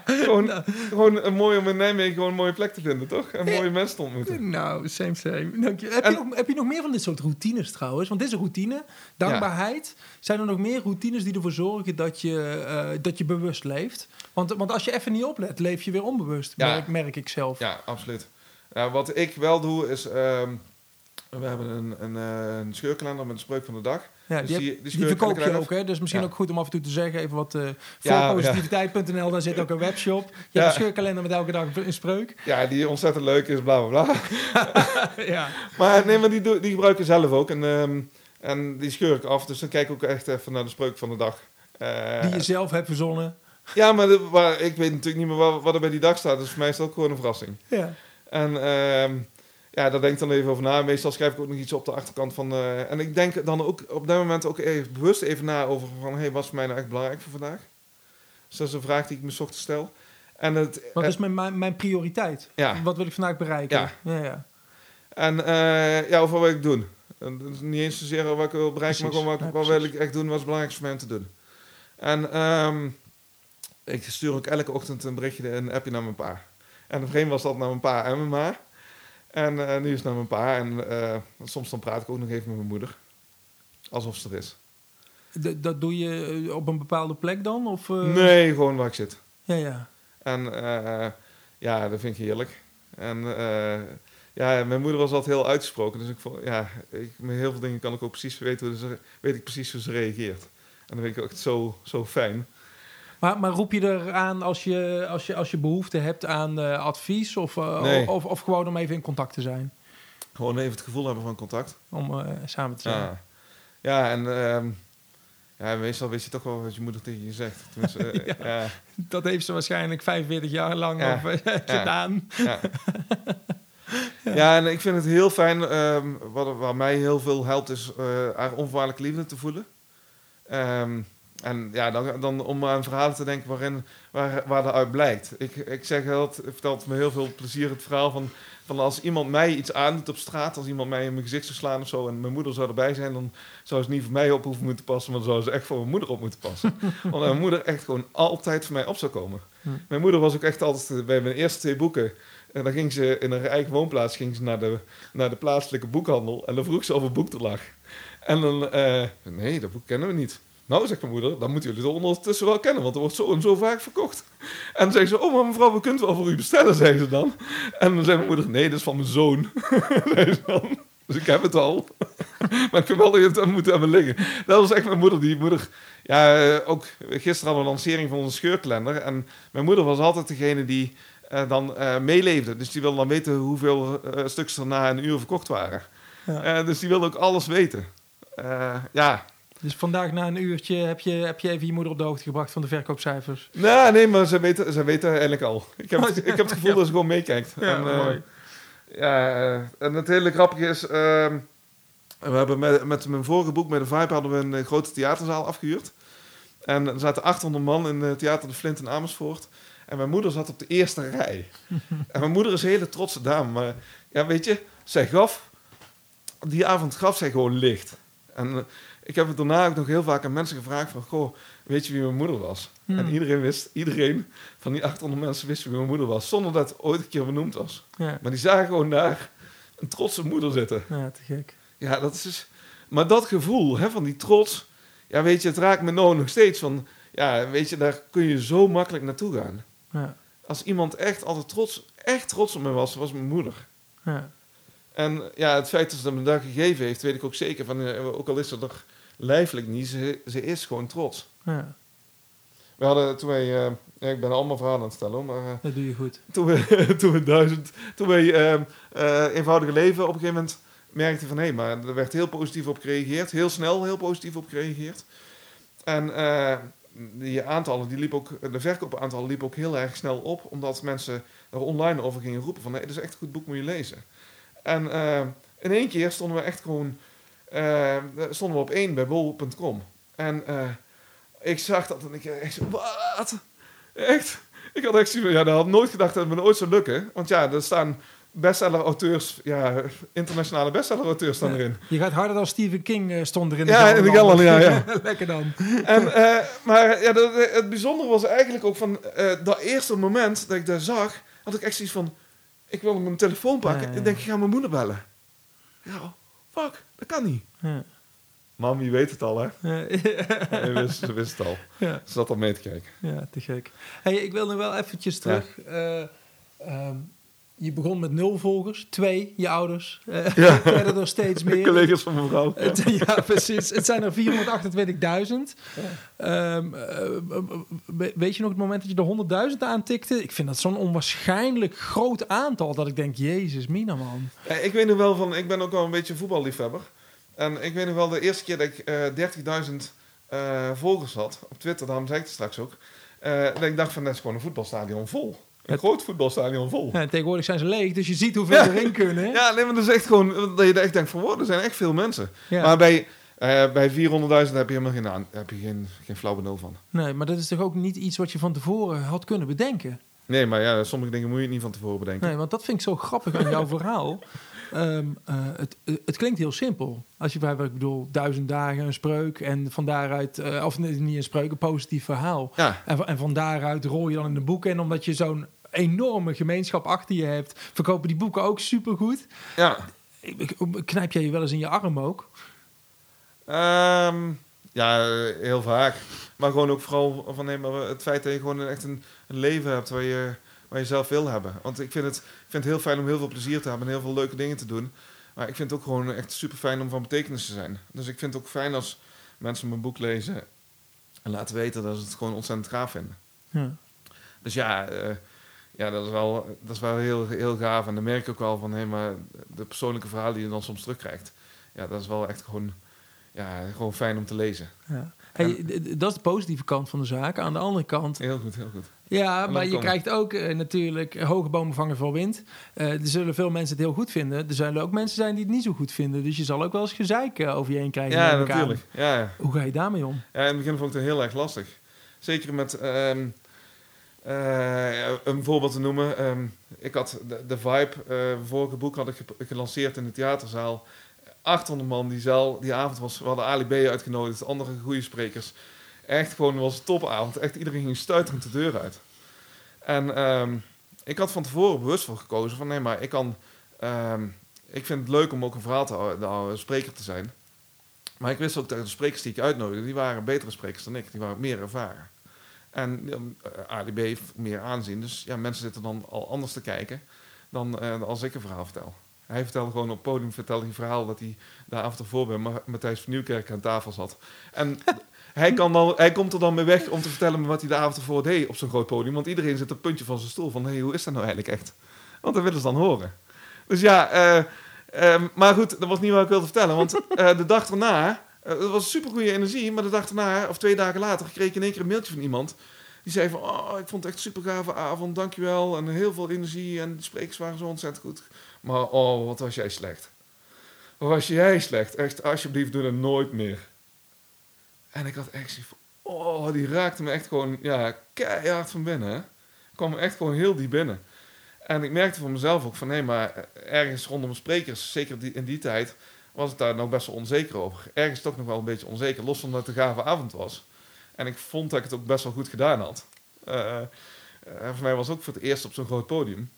Gewoon, gewoon een mooi om in Nijmegen gewoon een mooie plek te vinden, toch? En mooie mensen te ontmoeten. Nou, same, same. Dank je. Heb, En- je nog, heb je nog meer van dit soort routines trouwens? Want dit is een routine, dankbaarheid. Zijn er nog meer routines die ervoor zorgen dat je, eh, dat je bewust leeft? Want, want als je even niet oplet, leef je weer onbewust, Ja. merk, merk ik zelf. Ja, absoluut. Wat ik wel doe is, ehm, we hebben een, een, eh, een scheurkalender met een spreuk van de dag. Ja, Dus die, die- die verkoop je ook, hè? Dus misschien Ja. ook goed om af en toe te zeggen, even wat... eh Ja, voorpositiviteit.nl, daar zit ook een webshop. Je Ja. hebt een scheurkalender met elke dag een spreuk. Ja, die ontzettend leuk is, bla bla bla. ja. Maar nee, maar die, die gebruik ik zelf ook. En, ehm, en die scheur ik af, dus dan kijk ik ook echt even naar de spreuk van de dag. Eh, Die je zelf hebt verzonnen. Ja, maar de- ik weet natuurlijk niet meer wat, wat er bij die dag staat, dus voor mij is dat ook gewoon een verrassing. Ja. En ehm, ja, daar denk ik dan even over na. Meestal schrijf ik ook nog iets op de achterkant van... eh, en ik denk dan ook op dat moment ook even, bewust even na over van... Hey, wat is voor mij nou echt belangrijk voor vandaag? Dus dat is een vraag die ik me 's ochtends stel. En, het, Wat eh, is mijn, mijn, prioriteit? ja, Wat wil ik vandaag bereiken? Ja. ja, ja. en eh, ja, over wat ik doen. En niet eens zozeer wat ik wil bereiken, maar gewoon wat, Ja, wat wil ik echt doen, wat is belangrijk voor mij om te doen. En ehm, ik stuur ook elke ochtend een berichtje, een appje naar mijn pa. En voorheen was dat naar mijn pa en mijn ma. En eh, nu is het naar mijn pa. En eh, soms dan praat ik ook nog even met mijn moeder. Alsof ze er is. D- dat doe je eh, op een bepaalde plek dan? Of? Nee, gewoon waar ik zit. Ja, ja. En ja, dat vind ik heerlijk. En ja, mijn moeder was altijd heel uitgesproken. Dus ik vond, ja, ik, met heel veel dingen kan ik ook precies weten ze, weet ik precies hoe ze reageert. En dat vind ik ook zo, zo fijn. Maar, maar roep je er aan als je, als je, als je behoefte hebt aan eh, advies? Of, eh, Nee. of, of gewoon om even in contact te zijn? Gewoon even het gevoel hebben van contact. Om eh, samen te zijn? Ja, ja en ehm, ja, meestal weet je toch wel wat je moeder tegen je zegt. Ja. Dat heeft ze waarschijnlijk 45 jaar lang gedaan. Ja. ja, en ik vind het heel fijn. ehm, wat, wat mij heel veel helpt, is haar onvoorwaardelijke liefde te voelen. Ehm, en ja, dan, dan om aan verhalen te denken waarin, waar, waar dat uit blijkt. Ik, ik zeg altijd, het vertelt me heel veel plezier het verhaal van, van als iemand mij iets aandoet op straat, als iemand mij in mijn gezicht zou slaan of zo, en mijn moeder zou erbij zijn, dan zou ze niet voor mij op hoeven moeten passen, maar dan zou ze echt voor mijn moeder op moeten passen. Want mijn moeder echt gewoon altijd voor mij op zou komen. Hm. Mijn moeder was ook echt altijd bij mijn eerste twee boeken. En dan ging ze in haar eigen woonplaats ging ze naar, de, naar de plaatselijke boekhandel. En dan vroeg ze of een boek er lag. En dan, eh, nee, dat boek kennen we niet. Nou, zegt mijn moeder, dan moeten jullie het ondertussen wel kennen, want er wordt zo en zo vaak verkocht. En dan zeggen ze, oh, maar mevrouw, we kunnen het wel voor u bestellen, zeggen ze dan. En dan zei mijn moeder, nee, dat is van mijn zoon. Dan. Dus ik heb het al. maar ik vind wel dat je het moet hebben liggen. Dat was echt mijn moeder. Die moeder, ja, eh, ook gisteren hadden we een lancering van onze scheurkalender. En mijn moeder was altijd degene die eh, dan eh, meeleefde. Dus die wilde dan weten hoeveel eh, stukjes er na een uur verkocht waren. Ja. Dus die wilde ook alles weten. Ja, Dus vandaag na een uurtje heb je, heb je even je moeder op de hoogte gebracht van de verkoopcijfers. Nou, nee, maar ze weten, ze weten eigenlijk al. Ik heb, Oh, ik heb het gevoel ja. dat ze gewoon meekijkt. Ja, en, eh, mooi. ja, eh, en het hele grappige is... ehm, we hebben met, met mijn vorige boek, met de Vibe, hadden we een eh, grote theaterzaal afgehuurd. En er zaten 800 man in het theater De Flint in Amersfoort. En mijn moeder zat op de eerste rij. en mijn moeder is een hele trotse dame. Maar ja, weet je, zij gaf... Die avond gaf zij gewoon licht. En ik heb het daarna ook nog heel vaak aan mensen gevraagd van... Goh, weet je wie mijn moeder was? Hmm. En iedereen wist, iedereen van die 800 mensen wist wie mijn moeder was. Zonder dat het ooit een keer benoemd was. Ja, Maar die zagen gewoon daar een trotse moeder zitten. ja, te gek. Ja, dat is dus... Maar dat gevoel hè, van die trots... Ja, weet je, het raakt me nou nog steeds van... Ja, weet je, daar kun je zo makkelijk naartoe gaan. Ja, Als iemand echt altijd trots, echt trots op me was, was mijn moeder. ja. En ja, het feit dat ze me dat gegeven heeft, weet ik ook zeker. Van, uh, ook al is er lijfelijk niet, ze, ze is gewoon trots. Ja. We hadden toen wij, uh, ja, ik ben allemaal verhalen aan het stellen, maar... Uh, dat doe je goed. Toen we, toen we duizend, toen wij ehm, eenvoudige leven op een gegeven moment merkten van... hé, maar er werd heel positief op gereageerd. Heel snel heel positief op gereageerd. En die aantallen, die liep ook, de verkoopaantallen liepen ook heel erg snel op. Omdat mensen er online over gingen roepen van... nee, het is echt een goed boek, moet je lezen. En in één keer stonden we echt gewoon uh, stonden we op één bij bol.com. En uh, ik zag dat en ik echt wat? Echt? Ik had echt ja, dat had nooit gedacht dat het me ooit zou lukken. Want ja, er staan bestseller-auteurs, ja, internationale bestseller-auteurs staan erin. Je gaat harder dan Stephen King stond erin. Ja, in de gallen, ja, ja. Lekker dan. En, uh, maar ja, dat, het bijzondere was eigenlijk ook van uh, dat eerste moment dat ik dat zag, had ik echt zoiets van, ik wil mijn telefoon pakken. Ik denk, ik ga mijn moeder bellen. Ja, fuck, dat kan niet. Ja. Mam, je weet het al, hè? Ja. wist, ze wist het al. Ja. Ze zat al mee te kijken. Ja, te gek. Hey, ik wil nu wel eventjes terug. Ja. Uh, um, je begon met nul volgers, twee, je ouders. Uh, ja. werden er steeds meer. Collega's van mijn vrouw. ja, precies. Het zijn er 428.000. Um, uh, weet je nog het moment dat je de 100.000 aantikte? Ik vind dat zo'n onwaarschijnlijk groot aantal dat ik denk, jezus, mina man. Ja, ik weet nog wel van, ik ben ook wel een beetje voetballiefhebber. En ik weet nog wel de eerste keer dat ik uh, 30.000 uh, volgers had op Twitter, daarom zei ik het straks ook. Dat ik dacht van, dat is gewoon een voetbalstadion vol. Een groot voetbalstadion vol. Ja, tegenwoordig zijn ze leeg, dus je ziet hoeveel ja. erin kunnen. Ja, nee, maar dat is echt gewoon dat je echt denkt van, wow, er zijn echt veel mensen. Ja. Maar bij, uh, bij 400.000 heb je helemaal geen, heb je geen, geen flauw benul van. Nee, maar dat is toch ook niet iets wat je van tevoren had kunnen bedenken? Nee, maar ja, sommige dingen moet je niet van tevoren bedenken. Nee, want dat vind ik zo grappig aan jouw verhaal. Um, uh, het, het klinkt heel simpel. Als je bij, ik bedoel, duizend dagen een spreuk en van daaruit, uh, of niet een spreuk, een positief verhaal. Ja. En, en van daaruit rol je dan in de boeken. En omdat je zo'n enorme gemeenschap achter je hebt, verkopen die boeken ook supergoed. Ja. Knijp jij je wel eens in je arm ook? Um, ja, heel vaak. Maar gewoon ook vooral van nee, maar het feit dat je gewoon echt een, een leven hebt waar je, waar je zelf wil hebben. Want ik vind, het, ik vind het heel fijn om heel veel plezier te hebben en heel veel leuke dingen te doen. Maar ik vind het ook gewoon echt super fijn om van betekenis te zijn. Dus ik vind het ook fijn als mensen mijn boek lezen en laten weten dat ze het gewoon ontzettend gaaf vinden. Ja. Dus ja, uh, ja, dat is wel, dat is wel heel, heel gaaf. En dan merk ik ook wel van, hé, maar de persoonlijke verhalen die je dan soms terugkrijgt, ja, dat is wel echt gewoon, ja, gewoon fijn om te lezen. Ja. Hey, dat is de positieve kant van de zaak. Aan de andere kant. Heel goed, heel goed. Ja, maar je krijgt ook uh, natuurlijk hoge bomen vangen voor wind. Uh, er zullen veel mensen het heel goed vinden. Er zullen ook mensen zijn die het niet zo goed vinden. Dus je zal ook wel eens gezeik uh, over je heen krijgen. Ja, natuurlijk. Ja, ja. Hoe ga je daarmee om? Ja, in het begin vond ik het heel erg lastig. Zeker met. Um, uh, een voorbeeld te noemen. Um, ik had de, de Vibe, vorige boek had ik gelanceerd in de theaterzaal. 800 man die zaal, die avond was, we hadden Ali B uitgenodigd, andere goede sprekers. Echt gewoon, was een topavond. Echt iedereen ging stuiterend de deur uit. En um, ik had van tevoren bewust voor gekozen van nee, maar ik kan, um, ik vind het leuk om ook een verhaal te houden, spreker te zijn. Maar ik wist ook dat de sprekers die ik uitnodigde, die waren betere sprekers dan ik. Die waren meer ervaren. En uh, ADB heeft meer aanzien. Dus ja, mensen zitten dan al anders te kijken dan uh, als ik een verhaal vertel. Hij vertelde gewoon op podium vertelde een verhaal dat hij de avond ervoor bij Matthijs van Nieuwkerk aan tafel zat. En hij, kan dan, hij komt er dan mee weg om te vertellen wat hij de avond ervoor deed op zo'n groot podium. Want iedereen zit het puntje van zijn stoel van, hé, hey, hoe is dat nou eigenlijk echt? Want dat willen ze dan horen. Dus ja, uh, maar goed, dat was niet wat ik wilde vertellen. Want de dag erna uh, het was super goede energie, maar de dag daarna, of twee dagen later, kreeg ik in één keer een mailtje van iemand. Die zei van, oh, ik vond het echt een super gave avond, dankjewel. En heel veel energie en de sprekers waren zo ontzettend goed. Maar oh, wat was jij slecht. Wat was jij slecht. Echt, alsjeblieft, doe dat nooit meer. En ik had echt zoiets van, oh, die raakte me echt gewoon, ja, keihard van binnen. Hè? kwam echt gewoon heel diep binnen. En ik merkte voor mezelf ook van, nee, maar ergens rondom sprekers, zeker die, in die tijd was ik daar nog best wel onzeker over. Ergens toch nog wel een beetje onzeker, los van dat het een gave avond was. En ik vond dat ik het ook best wel goed gedaan had. Uh, voor mij was het ook voor het eerst op zo'n groot podium.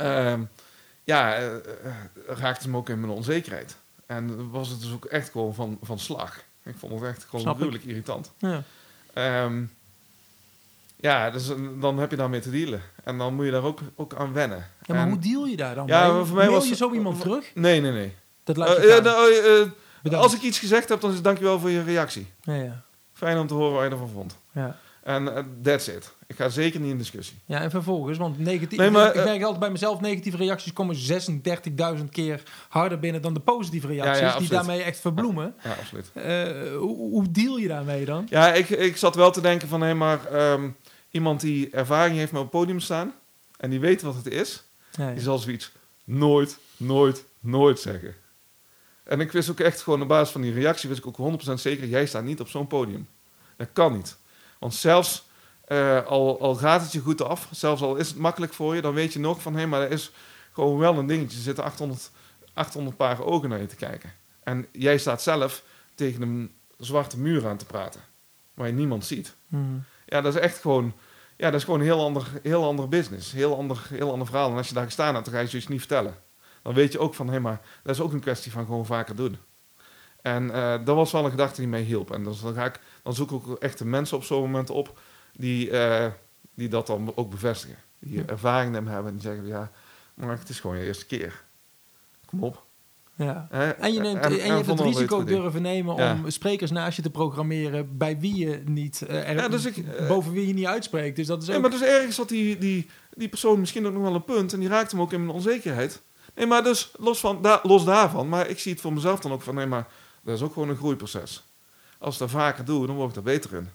Uh, ja, uh, raakte me ook in mijn onzekerheid. En was het dus ook echt gewoon van, van slag. Ik vond het echt gewoon gruwelijk irritant. Ja. Um, Ja, dus dan heb je daarmee te dealen. En dan moet je daar ook, ook aan wennen. Ja, maar En- hoe deal je daar dan Ja, mee? voor mij was- je zo iemand terug? Nee, nee, nee. Dat laat Eh, je nou, eh, eh, als ik iets gezegd heb, dan is het dankjewel voor je reactie. Ja, ja. Fijn om te horen wat je ervan vond. Ja. En that's it. Ik ga zeker niet in discussie. ja, en vervolgens, want negatief, Nee, maar, ik eh, merk altijd bij mezelf, negatieve reacties komen 36.000 keer harder binnen dan de positieve reacties, ja, die daarmee echt verbloemen. Ja, absoluut. Eh, hoe, hoe deal je daarmee dan? Ja, ik, ik zat wel te denken van, hé, maar ehm, iemand die ervaring heeft met op het podium staan en die weet wat het is, die zal zoiets nooit, nooit, nooit zeggen. En ik wist ook echt gewoon op basis van die reactie, wist ik ook 100% zeker, jij staat niet op zo'n podium. Dat kan niet. Want zelfs eh, al, al gaat het je goed af, zelfs al is het makkelijk voor je, dan weet je nog van, hé, maar er is gewoon wel een dingetje. Er zitten 800, 800 paar ogen naar je te kijken. En jij staat zelf tegen een zwarte muur aan te praten, waar je niemand ziet. Hmm. Ja, dat is echt gewoon, ja, dat is gewoon een heel ander, heel ander business. Heel ander, heel ander verhaal. En als je daar gestaan hebt, dan ga je zoiets niet vertellen. Dan weet je ook van, hé, maar dat is ook een kwestie van gewoon vaker doen. En eh, dat was wel een gedachte die mij hielp. En dus dan, ga ik, dan zoek ik ook echt de mensen op zo'n moment op die, eh, die dat dan ook bevestigen. Die Ja. ervaring in hebben en die zeggen, ja, maar het is gewoon je eerste keer. Kom op. Ja. En je, neemt, en, je hebt het risico durven nemen Ja. om sprekers naast je te programmeren bij wie je niet, eh, er, Ja, dus ik, eh, boven wie je niet uitspreekt. Dus dat is Ja, ook... maar dus ergens had die, die, die persoon misschien ook nog wel een punt en die raakte hem ook in mijn onzekerheid. Nee, maar dus los, van, da, los daarvan, maar ik zie het voor mezelf dan ook van, nee, maar dat is ook gewoon een groeiproces. Als ik dat vaker doe, dan word ik daar beter in.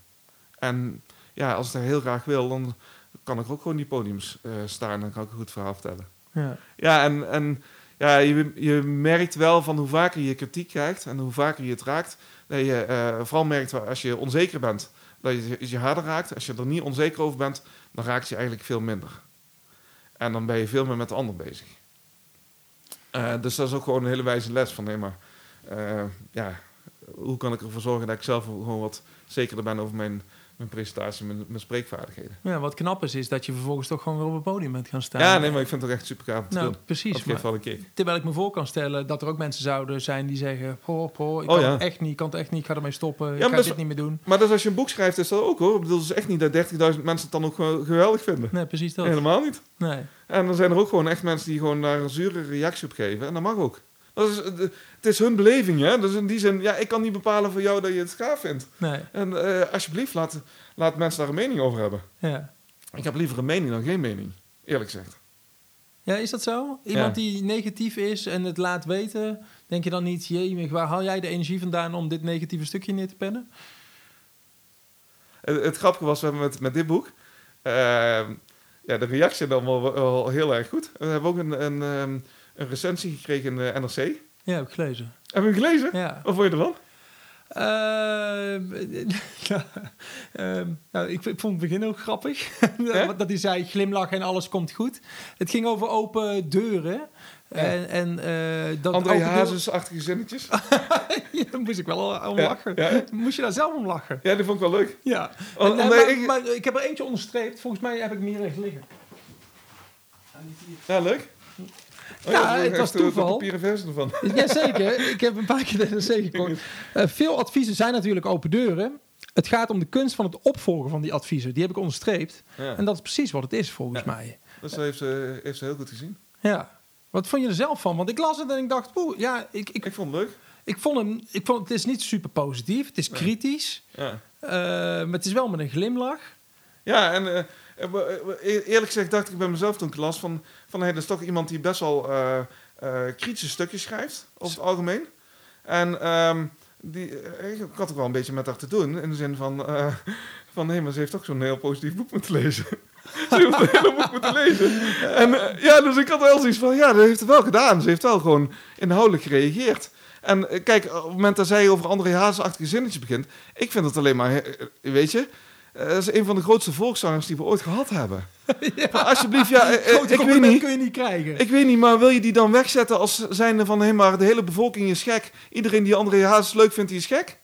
En ja, als ik dat heel graag wil, dan kan ik ook gewoon die podiums eh, staan en dan kan ik een goed verhaal vertellen. ja. Ja, en, en ja, je, je merkt wel van hoe vaker je kritiek krijgt en hoe vaker je het raakt, dat je eh, vooral merkt als je onzeker bent, dat je je harder raakt. Als je er niet onzeker over bent, dan raakt je eigenlijk veel minder. En dan ben je veel meer met de ander bezig. Eh, dus dat is ook gewoon een hele wijze les van, nee maar, ja, hoe kan ik ervoor zorgen dat ik zelf gewoon wat zekerder ben over mijn, mijn presentatie, mijn, mijn spreekvaardigheden. ja, wat knap is, is dat je vervolgens toch gewoon weer op het podium bent gaan staan. Ja, nee, maar ik vind het ook echt super gaaf Nou, doen. precies. Maar- een kick. Terwijl ik me voor kan stellen dat er ook mensen zouden zijn die zeggen... Poh, poh, ik Oh, kan ja. het echt niet, ik kan het echt niet, ik ga ermee stoppen, ik maar ga dit niet meer doen. Maar dus als je een boek schrijft, is dat ook hoor. Ik bedoel, het is echt niet dat 30.000 mensen het dan ook ge- geweldig vinden. Nee, precies dat. Helemaal niet. Nee. En dan zijn er ook gewoon echt mensen die gewoon daar een zure reactie op geven. En dat mag ook. Dat is, eh, het is hun beleving, hè. Dus in die zin, ja, ik kan niet bepalen voor jou dat je het gaaf vindt. Nee, En eh, alsjeblieft, laat, laat mensen daar een mening over hebben. ja. Ik heb liever een mening dan geen mening, eerlijk gezegd. Ja, is dat zo? Iemand Ja. die negatief is en het laat weten, denk je dan niet, jee, waar haal jij de energie vandaan om dit negatieve stukje neer te pennen? Het, het grappige was, we hebben met, met dit boek... eh, ja, de reactie dan wel, wel heel erg goed. We hebben ook een, een, ehm, een recensie gekregen in de NRC. Ja, heb ik gelezen. Heb je hem gelezen? Ja. Wat vond je ervan? Ehm, ja, ehm, nou, ik, ik vond het begin ook grappig. Dat hij zei glimlach en alles komt goed. Het ging over open deuren. En, en eh, dat André Hazes-achtige zinnetjes. Ja, daar moest ik wel om Ja, lachen. ja. Moest je daar zelf om lachen? Ja, die vond ik wel leuk. Ja. Oh, En, eh, maar, ik- maar ik heb er eentje onderstreept. Volgens mij heb ik echt liggen. Ja, leuk. Oh, Ja, zo het was de- de toeval. papieren versie ervan. Jazeker, ik heb een paar keer NRC gekocht. Eh, veel adviezen zijn natuurlijk open deuren. Het gaat om de kunst van het opvolgen van die adviezen. Die heb ik onderstreept. Ja. En dat is precies wat het is, volgens Ja. mij. Dat heeft ze, heeft ze heel goed gezien. Ja. Wat vond je er zelf van? Want ik las het en ik dacht, oeh, ja, ik, ik, Ik vond het leuk. ik vond hem, ik vond het is niet super positief. Het is Nee. kritisch, Ja, eh, maar het is wel met een glimlach. ja en eh, eh, eh, eerlijk gezegd dacht ik bij mezelf toen ik las van... van hey, dat is toch iemand die best wel eh, eh, kritische stukjes schrijft, over het algemeen. En ehm, die, eh, ik had ook wel een beetje met haar te doen. In de zin van... eh, van hé, maar ze heeft toch zo'n heel positief boek moeten lezen. ze heeft een hele boek moeten lezen. En eh, ja, dus ik had wel zoiets van... Ja, dat heeft het wel gedaan. Ze heeft wel gewoon inhoudelijk gereageerd. En eh, kijk, op het moment dat zij over andere hazesachtige zinnetjes begint... Ik vind het alleen maar... eh, eh, Weet je... eh, Dat is een van de grootste volkszangers die we ooit gehad hebben. Maar alsjeblieft, ja, eh, eh, Grote ik weet niet. kun je niet krijgen. Ik weet niet, maar wil je die dan wegzetten als zijnde van... Hé, maar de hele bevolking is gek. Iedereen die André Hazes leuk vindt, die is gek?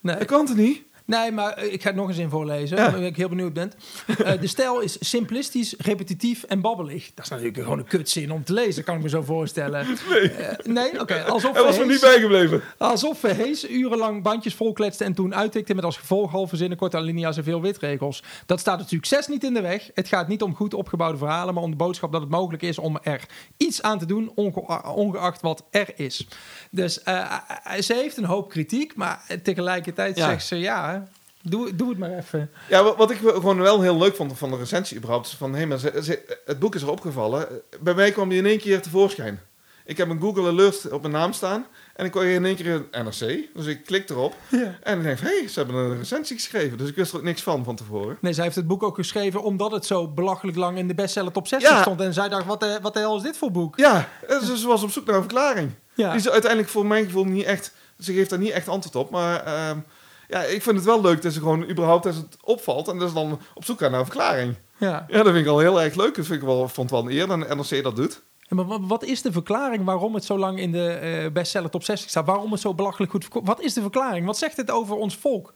nee. Dat kan toch niet? Nee, maar ik ga het nog eens in voorlezen, ja. omdat ik heel benieuwd ben. Uh, de stijl is simplistisch, repetitief en babbelig. Dat is natuurlijk gewoon een kutzin om te lezen, kan ik me zo voorstellen. Nee, uh, nee? oké. Okay. Alsof Hij was er niet bijgebleven. Alsof Verhees urenlang bandjes volkletste en toen uittikte met als gevolg halve zinnen, korte alinea's en veel witregels. Dat staat het succes niet in de weg. Het gaat niet om goed opgebouwde verhalen, maar om de boodschap dat het mogelijk is om er iets aan te doen, onge ongeacht wat er is. Dus uh, ze heeft een hoop kritiek, maar tegelijkertijd ja. zegt ze ja. Doe, doe het maar even. Ja, wat, wat ik gewoon wel heel leuk vond van de recensie überhaupt... is van, hé, maar ze, ze, het boek is er opgevallen. Bij mij kwam die in één keer tevoorschijn. Ik heb een Google Alert op mijn naam staan... en ik kwam in één keer een NRC. Dus ik klik erop ja. en ik denk hé, hey, ze hebben een recensie geschreven. Dus ik wist er ook niks van van tevoren. Nee, zij heeft het boek ook geschreven... omdat het zo belachelijk lang in de bestseller top 60 ja. stond. En zij dacht, wat de, wat de hel is dit voor boek? Ja, dus ze was op zoek naar een verklaring. Ja. Die is uiteindelijk voor mijn gevoel niet echt... Ze geeft daar niet echt antwoord op, maar... Uh, ja, ik vind het wel leuk dat ze gewoon überhaupt als het opvalt en dat ze dan op zoek gaan naar een verklaring. Ja. ja, dat vind ik wel heel erg leuk. Dat vind ik wel, vond wel een eer dat NRC dat doet. Ja, maar wat is de verklaring waarom het zo lang in de uh, bestseller top 60 staat? Waarom het zo belachelijk goed verkoopt? Wat is de verklaring? Wat zegt het over ons volk?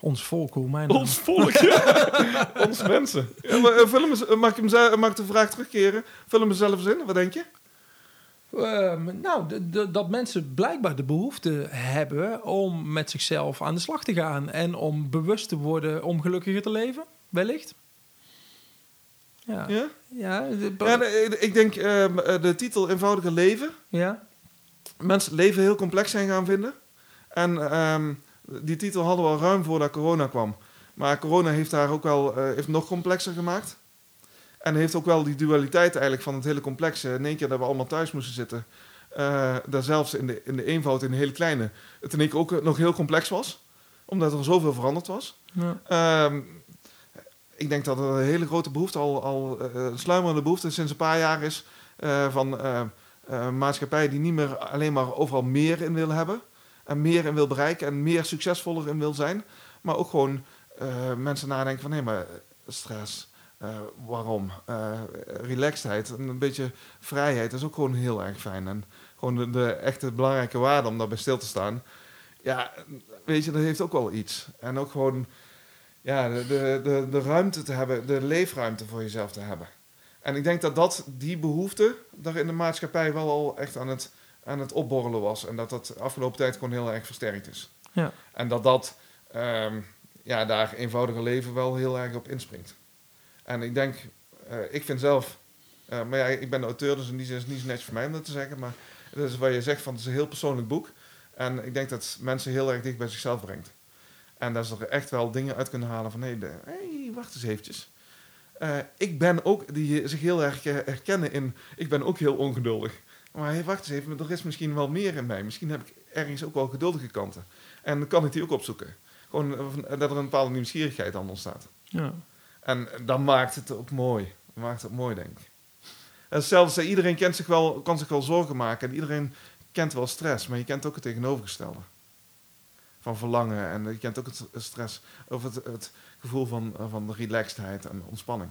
Ons volk, hoe mijn naam? Ons volk, ja. ons mensen. Ja, maar, uh, vul hem, mag, ik hem, mag ik de vraag terugkeren? Vul hem zelf eens in, wat denk je? Uh, nou, dat mensen blijkbaar de behoefte hebben om met zichzelf aan de slag te gaan en om bewust te worden om gelukkiger te leven, wellicht. Ja. Ja? Ja, ik denk uh, de titel Eenvoudiger Leven. Ja. Mensen leven heel complex zijn gaan vinden. En um, die titel hadden we al ruim voordat corona kwam. Maar corona heeft daar ook wel uh, heeft nog complexer gemaakt. En heeft ook wel die dualiteit eigenlijk van het hele complexe. In één keer dat we allemaal thuis moesten zitten. Uh, daar zelfs in de, in de eenvoud, in de hele kleine, het in één keer ook nog heel complex was. Omdat er zoveel veranderd was. Ja. Um, ik denk dat er een hele grote behoefte, al, al uh, sluimerende behoefte sinds een paar jaar is. Uh, van maatschappijen die niet meer alleen maar overal meer in willen hebben. En meer in wil bereiken en meer succesvoller in wil zijn. Maar ook gewoon mensen nadenken van hé, maar stress uh, waarom? Uh, relaxedheid, een beetje vrijheid is ook gewoon heel erg fijn. En gewoon de, de echte belangrijke waarde om daarbij stil te staan. Ja, weet je, dat heeft ook wel iets. En ook gewoon ja, de, de, de, de ruimte te hebben, de leefruimte voor jezelf te hebben. En ik denk dat, dat die behoefte daar in de maatschappij wel al echt aan het, aan het opborrelen was. En dat dat de afgelopen tijd gewoon heel erg versterkt is. Ja. En dat dat um, ja, daar eenvoudige leven wel heel erg op inspringt. En ik denk, uh, ik vind zelf, uh, maar ja, ik ben auteur, dus in die zin is het niet zo netjes voor mij om dat te zeggen. Maar dat is wat je zegt, van het is een heel persoonlijk boek. En ik denk dat mensen heel erg dicht bij zichzelf brengt. En dat ze er echt wel dingen uit kunnen halen van, hé, hey, wacht eens eventjes. Uh, ik ben ook, die zich heel erg herkennen in, ik ben ook heel ongeduldig. Maar hey, wacht eens even, er is misschien wel meer in mij. Misschien heb ik ergens ook wel geduldige kanten. En dan kan ik die ook opzoeken. Gewoon dat er een bepaalde nieuwsgierigheid aan ontstaat. Ja. En dat maakt het ook mooi. Dat maakt het mooi, denk ik. En zelfs uh, iedereen kent zich wel, kan zich wel zorgen maken. En iedereen kent wel stress. Maar je kent ook het tegenovergestelde. Van verlangen. En je kent ook het stress. Of het, het gevoel van, van de relaxedheid en ontspanning.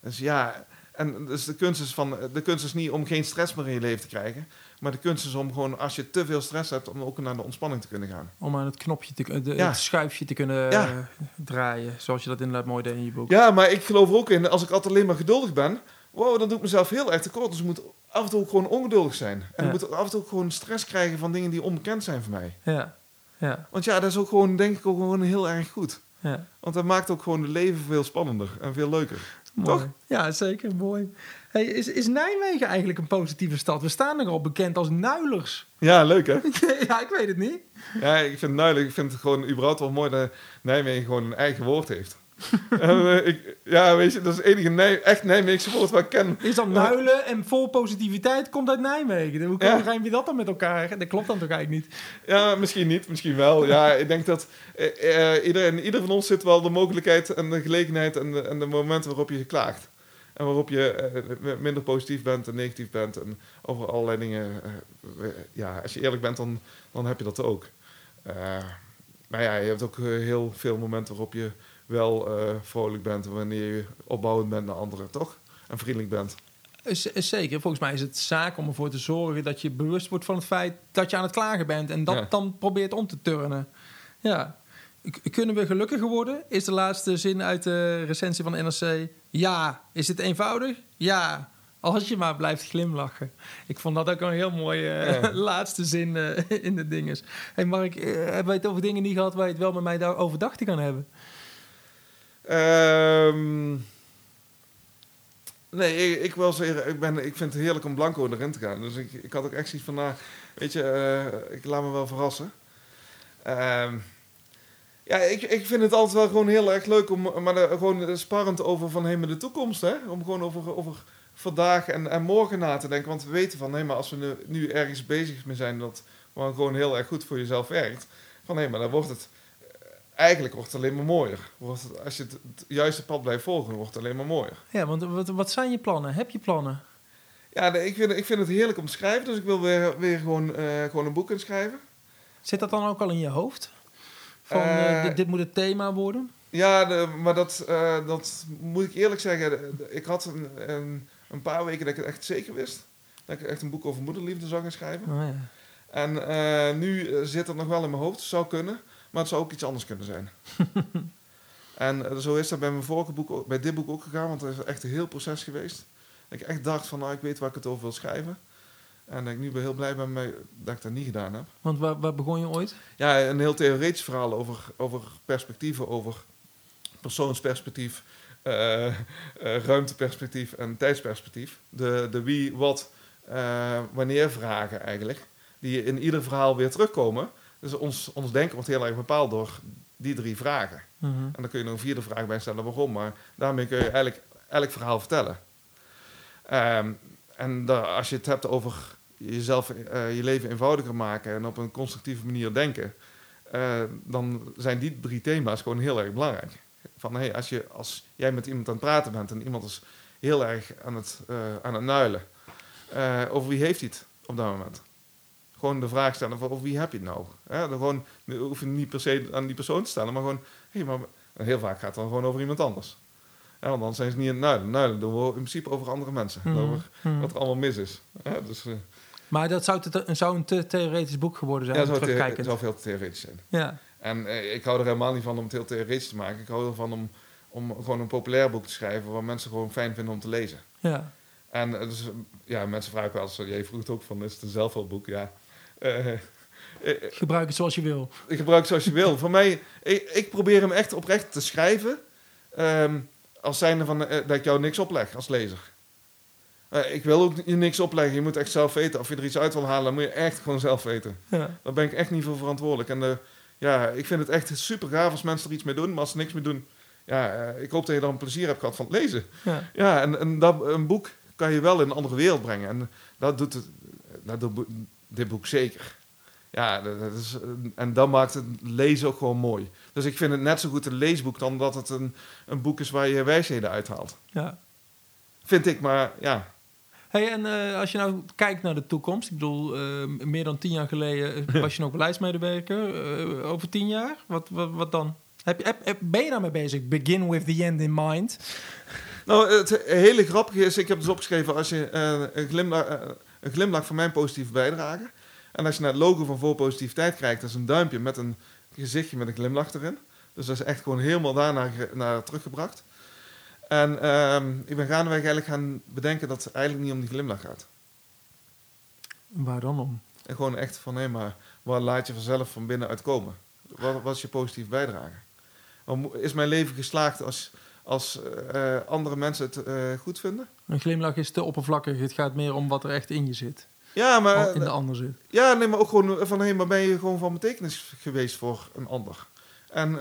Dus ja, en dus de kunst, is van, de kunst is niet om geen stress meer in je leven te krijgen. Maar de kunst is om gewoon, als je te veel stress hebt, om ook naar de ontspanning te kunnen gaan. Om aan het knopje, te, de, ja. het schuifje te kunnen ja. uh, draaien. Zoals je dat inderdaad mooi deed in je boek. Ja, maar ik geloof er ook in, als ik altijd alleen maar geduldig ben, wow, dan doe ik mezelf heel erg tekort. Dus ik moet af en toe ook gewoon ongeduldig zijn. En ja. ik moet af en toe ook gewoon stress krijgen van dingen die onbekend zijn voor mij. Ja. ja. Want ja, dat is ook gewoon, denk ik, ook gewoon heel erg goed. Ja. Want dat maakt ook gewoon het leven veel spannender en veel leuker. Mooi. Toch? Ja, zeker. Mooi. Hey, is, is Nijmegen eigenlijk een positieve stad? We staan er al bekend als Nuilers. Ja, leuk hè? ja, ik weet het niet. Ja, ik vind ik vind het gewoon überhaupt wel mooi dat Nijmegen gewoon een eigen woord heeft. en, uh, ik, ja, weet je, dat is het enige Nij echt Nijmeegse woord wat ik ken. Is dat nuilen en vol positiviteit komt uit Nijmegen? Hoe ja. rijm je dat dan met elkaar? Dat klopt dan toch eigenlijk niet? Ja, misschien niet, misschien wel. Ja, ik denk dat uh, uh, ieder, in ieder van ons zit wel de mogelijkheid en de gelegenheid en de, en de momenten waarop je klaagt. En waarop je uh, minder positief bent en negatief bent. En over allerlei dingen. Uh, ja, als je eerlijk bent, dan, dan heb je dat ook. Maar ja, je hebt ook heel veel momenten waarop je wel vrolijk bent. Wanneer je opbouwend bent naar anderen, toch? En vriendelijk bent. Zeker. Volgens mij is het zaak om ervoor te zorgen dat je bewust wordt van het feit dat je aan het klagen bent. En dat ja. dan probeert om te turnen. Ja. kunnen we gelukkiger worden? Is de laatste zin uit de recensie van NRC. Ja. Is het eenvoudig? Ja. Als je maar blijft glimlachen. Ik vond dat ook een heel mooie uh, laatste zin uh, in de dinges. Hey Mark, uh, hebben wij het over dingen niet gehad waar je het wel met mij daar overdag te kan hebben? Um, nee, ik, ik wil zeggen, ik, ben, ik vind het heerlijk om blanco erin te gaan. Dus ik, ik had ook echt zoiets van, nou, weet je, ik laat me wel verrassen. Um, ja, ik, ik vind het altijd wel gewoon heel erg leuk om, maar de, gewoon sparrend over van met de toekomst, hè. Om gewoon over, over vandaag en, en morgen na te denken. Want we weten van, nee, maar als we nu, nu ergens bezig mee zijn dat gewoon heel erg goed voor jezelf werkt. Van, nee, maar dan wordt het, eigenlijk wordt het alleen maar mooier. Wordt het, als je het, het, juiste pad blijft volgen, wordt het alleen maar mooier. Ja, want wat, wat zijn je plannen? Heb je plannen? Ja, ik, vind, ik vind het heerlijk om te schrijven. Dus ik wil weer, weer gewoon, uh, gewoon een boek schrijven. Zit dat dan ook al in je hoofd? Van, uh, dit, dit, moet het thema worden? Ja, de, maar dat, uh, dat moet ik eerlijk zeggen. Ik had een, een, een, paar weken dat ik het echt zeker wist. Dat ik echt een boek over moederliefde zou gaan schrijven. Oh, ja. En uh, nu zit het nog wel in mijn hoofd. zou kunnen. Maar het zou ook iets anders kunnen zijn. en zo is dat bij mijn vorige boek, bij dit boek ook gegaan. Want het is echt een heel proces geweest. Dat ik echt dacht van, nou, ik weet waar ik het over wil schrijven. En dat ik nu ben heel blij ben mee dat ik dat niet gedaan heb. Want waar, waar begon je ooit? Ja, een heel theoretisch verhaal over, over perspectieven, over persoonsperspectief, uh, uh, ruimteperspectief en tijdsperspectief. De, de wie, wat, uh, wanneer vragen eigenlijk, die in ieder verhaal weer terugkomen. Dus ons, ons denken wordt heel erg bepaald door die drie vragen. Mm -hmm. En dan kun je nog een vierde vraag bij stellen waarom, maar daarmee kun je eigenlijk elk verhaal vertellen. Um, en daar, als je het hebt over jezelf, uh, je leven eenvoudiger maken en op een constructieve manier denken, uh, dan zijn die drie thema's gewoon heel erg belangrijk. Van hey, als, je, als jij met iemand aan het praten bent en iemand is heel erg aan het, uh, aan het nuilen, over wie heeft hij het op dat moment? Gewoon de vraag stellen van over wie heb je het nou? Hè? Dan gewoon, hoef je niet per se aan die persoon te stellen, maar gewoon, hey, maar heel vaak gaat het dan gewoon over iemand anders. Ja, want dan zijn ze niet aan het nuilen. Nuilen doen we in principe over andere mensen. Mhm, Over mhm. wat er allemaal mis is. Ja, dus, uh, Maar dat zou, te, zou een te theoretisch boek geworden zijn? ja, zou, het zou veel te theoretisch zijn. Ja. En uh, ik hou er helemaal niet van om het heel theoretisch te maken. Ik hou ervan om, om gewoon een populair boek te schrijven... waar mensen gewoon fijn vinden om te lezen. Ja. En uh, dus, ja, mensen vragen wel eens... Jij vroeg ook van, is het een zelfhulpboek? Ja. gebruik het zoals je wil. Ik gebruik het zoals je wil. Voor mij... Ik, ik probeer hem echt oprecht te schrijven... Um, als zijnde van uh, dat ik jou niks opleg als lezer. Uh, ik wil ook je niks opleggen. Je moet echt zelf weten. Of je er iets uit wil halen, dan moet je echt gewoon zelf weten. Ja. Daar ben ik echt niet voor verantwoordelijk. En uh, ja, ik vind het echt super gaaf als mensen er iets mee doen. Maar als ze niks mee doen, ja, ik hoop dat je dan plezier hebt gehad van het lezen. Ja, ja en, en dat, een boek kan je wel in een andere wereld brengen. En dat doet, het, dat doet dit boek zeker. Ja, dat is, en dat maakt het lezen ook gewoon mooi. Dus ik vind het net zo goed een leesboek dan dat het een, een boek is waar je wijsheden uithaalt. Ja. Vind ik, maar ja. Hey, en uh, als je nou kijkt naar de toekomst, ik bedoel, uh, meer dan tien jaar geleden was je nog beleidsmedewerker. Uh, over tien jaar, wat, wat, wat dan? Heb, heb, heb, ben je daarmee bezig? Begin with the end in mind. Nou, het hele grappige is, ik heb dus opgeschreven als je een, glimlach, een glimlach van mijn positieve bijdrage. En als je naar het logo van Voor Positiviteit kijkt, dat is een duimpje met een gezichtje met een glimlach erin. Dus dat is echt gewoon helemaal daarna naar teruggebracht. En uh, ik ben gaandeweg eigenlijk gaan bedenken dat het eigenlijk niet om die glimlach gaat. Waar dan om? En gewoon echt van, hé, maar waar laat je vanzelf van binnenuit komen? Wat, wat is je positief bijdrage? Is mijn leven geslaagd als, als uh, andere mensen het uh, goed vinden? Een glimlach is te oppervlakkig. Het gaat meer om wat er echt in je zit. Ja, maar... in de ander zit. Ja, nee, maar ook gewoon van... Hé, maar ben je gewoon van betekenis geweest voor een ander? En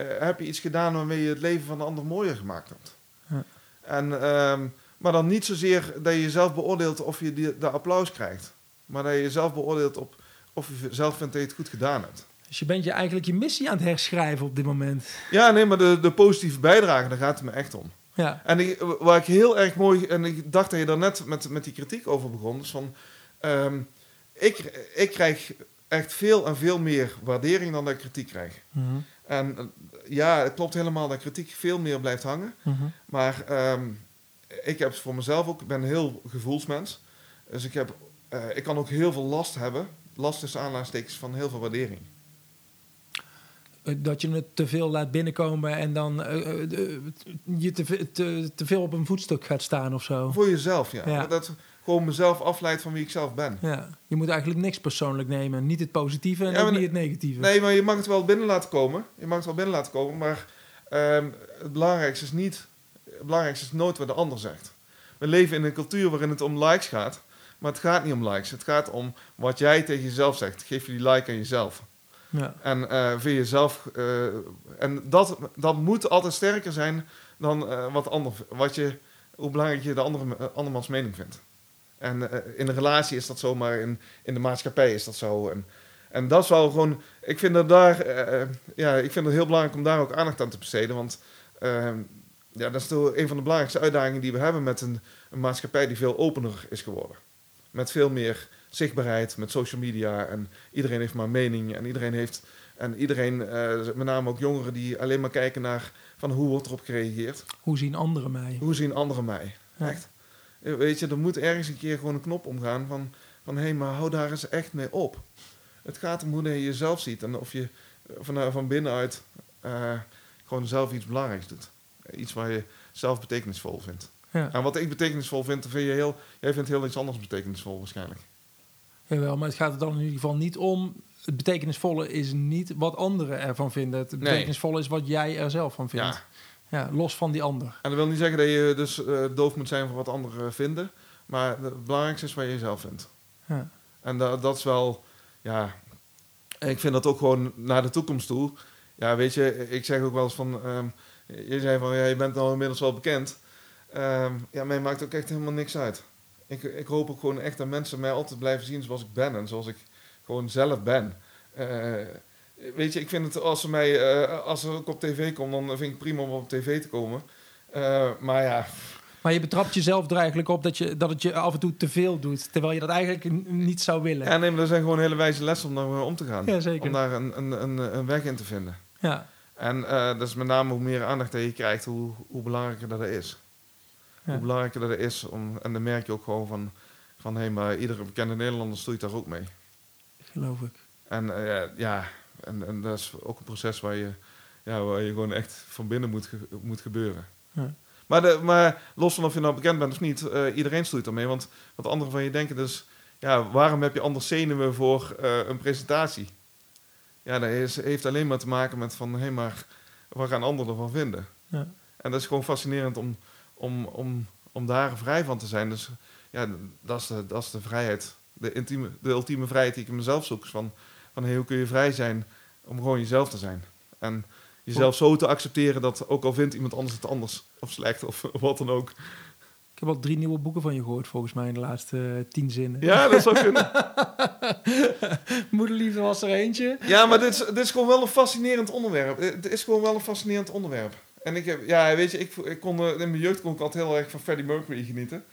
heb je iets gedaan waarmee je het leven van de ander mooier gemaakt hebt? Ja. En, uh, maar dan niet zozeer dat je jezelf beoordeelt of je die, de applaus krijgt. Maar dat je jezelf beoordeelt op of je zelf vindt dat je het goed gedaan hebt. Dus je bent je eigenlijk je missie aan het herschrijven op dit moment. Ja, nee, maar de, de positieve bijdrage, daar gaat het me echt om. Ja. En ik, waar ik heel erg mooi... En ik dacht dat je daar net met, met die kritiek over begon. Dus van... Um, ik, ik krijg echt veel en veel meer waardering dan dat ik kritiek krijg. Mm -hmm. En ja, het klopt helemaal dat kritiek veel meer blijft hangen. Mm -hmm. Maar um, ik heb voor mezelf ook... Ik ben een heel gevoelsmens. Dus ik, heb, uh, ik kan ook heel veel last hebben. Last tussen aanleidingstekens van heel veel waardering. dat je het te veel laat binnenkomen en dan je te, te, te, veel op een voetstuk gaat staan of zo. Voor jezelf, ja. ja. Dat gewoon mezelf afleidt van wie ik zelf ben. Ja. Je moet eigenlijk niks persoonlijk nemen. Niet het positieve en ook niet het negatieve. Nee, maar je mag het wel binnen laten komen. Je mag het wel binnen laten komen, maar ehm, het belangrijkste is niet... Het belangrijkste is nooit wat de ander zegt. We leven in een cultuur waarin het om likes gaat. Maar het gaat niet om likes. Het gaat om wat jij tegen jezelf zegt. Geef je die like aan jezelf. Ja. En uh, vind jezelf. Uh, en dat, dat moet altijd sterker zijn dan uh, wat ander, wat je, hoe belangrijk je de andere, andermans mening vindt. En in een relatie is dat zo, maar in, in de maatschappij is dat zo. En, en dat is wel gewoon. Ik vind dat daar. ja, ik vind het heel belangrijk om daar ook aandacht aan te besteden. Want ehm, ja, dat is toch een van de belangrijkste uitdagingen die we hebben met een, een maatschappij die veel opener is geworden. Met veel meer zichtbaarheid, met social media. En iedereen heeft maar mening. En iedereen heeft. En iedereen, met name ook jongeren, die alleen maar kijken naar van hoe wordt erop gereageerd. Hoe zien anderen mij? Hoe zien anderen mij? Echt. Eh, weet je, er moet ergens een keer gewoon een knop omgaan van, van hé, hey, maar hou daar eens echt mee op. Het gaat om hoe je jezelf ziet en of je van, van binnenuit uh, gewoon zelf iets belangrijks doet. Iets waar je zelf betekenisvol vindt. Ja. En wat ik betekenisvol vind, vind je heel, jij vindt heel iets anders betekenisvol waarschijnlijk. Jawel, maar het gaat er dan in ieder geval niet om. Het betekenisvolle is niet wat anderen ervan vinden. Het betekenisvolle is wat jij er zelf van vindt. Ja. Ja. los van die ander. En dat wil niet zeggen dat je dus uh, doof moet zijn voor wat anderen vinden. Maar het belangrijkste is wat je zelf vindt. Ja. En dat, dat is wel, ja, ik vind dat ook gewoon naar de toekomst toe. Ja, weet je, ik zeg ook wel eens van, um, je zei van, ja, je bent al inmiddels wel bekend. Um, ja, mij maakt ook echt helemaal niks uit. Ik, ik hoop ook gewoon echt dat mensen mij altijd blijven zien zoals ik ben en zoals ik gewoon zelf ben. Uh, weet je, ik vind het als ze mij, uh, als er ook op tv komt, dan vind ik prima om op tv te komen. Uh, maar ja. Maar je betrapt jezelf er eigenlijk op dat, je, dat het je af en toe te veel doet, terwijl je dat eigenlijk niet zou willen. Ja, nee, maar er zijn gewoon hele wijze lessen om daar om te gaan. Ja, zeker. Om daar een, een, een, een weg in te vinden. Ja. En dat is met name hoe meer aandacht dat je krijgt, hoe, hoe belangrijker dat is. Hoe belangrijker dat is. Om, en dan merk je ook gewoon van, van hé, hey, maar iedere bekende Nederlander stoeit daar ook mee. Geloof ik. En uh, ja, en, en dat is ook een proces waar je, ja, waar je gewoon echt van binnen moet, moet gebeuren. Ja. Maar, de, maar los van of je nou bekend bent of niet, uh, iedereen stoeit ermee. Want wat anderen van je denken, dus ja, waarom heb je anders zenuwen voor uh, een presentatie? Ja, dat is, heeft alleen maar te maken met van hé, hey, maar wat gaan anderen ervan vinden? Ja. En dat is gewoon fascinerend om, om, om, om daar vrij van te zijn. Dus ja, dat is de, dat is de vrijheid. De, intieme, de ultieme vrijheid die ik in mezelf zoek. Van, van hey, hoe kun je vrij zijn om gewoon jezelf te zijn. En jezelf zo te accepteren dat ook al vindt iemand anders het anders of slecht of wat dan ook. Ik heb al drie nieuwe boeken van je gehoord, volgens mij, in de laatste uh, tien zinnen. Ja, dat zou kunnen. Moederliefde was er eentje. Ja, maar dit is, dit is gewoon wel een fascinerend onderwerp. Het is gewoon wel een fascinerend onderwerp. En ik heb, ja, weet je, ik, ik kon, in mijn jeugd kon ik altijd heel erg van Freddie Mercury genieten.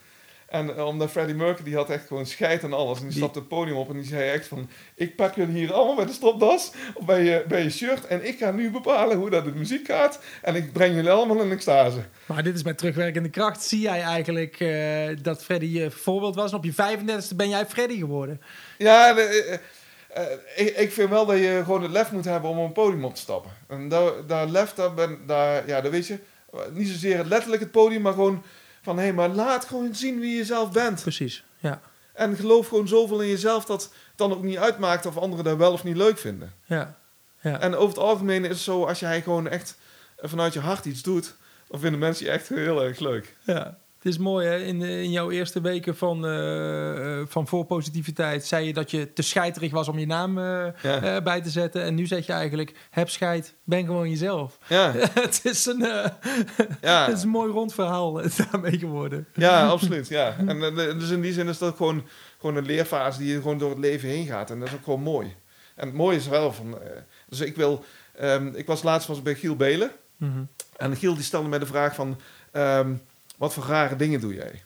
En uh, omdat Freddie Mercury die had echt gewoon scheid en alles. En die, stapte het podium op en die zei echt van... Ik pak jullie hier allemaal met een stopdas of bij je, bij je shirt. En ik ga nu bepalen hoe dat de muziek gaat. En ik breng jullie allemaal in extase. Maar dit is met terugwerkende kracht. Zie jij eigenlijk uh, dat Freddie je voorbeeld was? En op je 35e ben jij Freddie geworden. Ja, de, uh, ik, ik, vind wel dat je gewoon het lef moet hebben om op een podium op te stappen. En daar, daar lef, daar, ben, daar, ja, daar weet je, niet zozeer letterlijk het podium, maar gewoon van hé, hey, maar laat gewoon zien wie je zelf bent. Precies, ja. En geloof gewoon zoveel in jezelf dat het dan ook niet uitmaakt of anderen dat wel of niet leuk vinden. Ja. ja. En over het algemeen is het zo, als jij gewoon echt vanuit je hart iets doet, dan vinden mensen je echt heel erg leuk. Ja. Het is mooi, hè? In, in jouw eerste weken van, uh, van voorpositiviteit zei je dat je te scheiterig was om je naam uh, ja. bij te zetten. En nu zeg je eigenlijk, heb scheid, ben gewoon jezelf. Ja. het, is een, ja. het is een mooi rond verhaal daarmee geworden. Ja, absoluut. Ja. En dus in die zin is dat gewoon, gewoon een leerfase die je gewoon door het leven heen gaat. En dat is ook gewoon mooi. En het mooie is wel van... dus ik wil... Um, ik was laatst was bij Giel Belen. Mm -hmm. En Giel die stelde mij de vraag van... Um, wat voor rare dingen doe jij?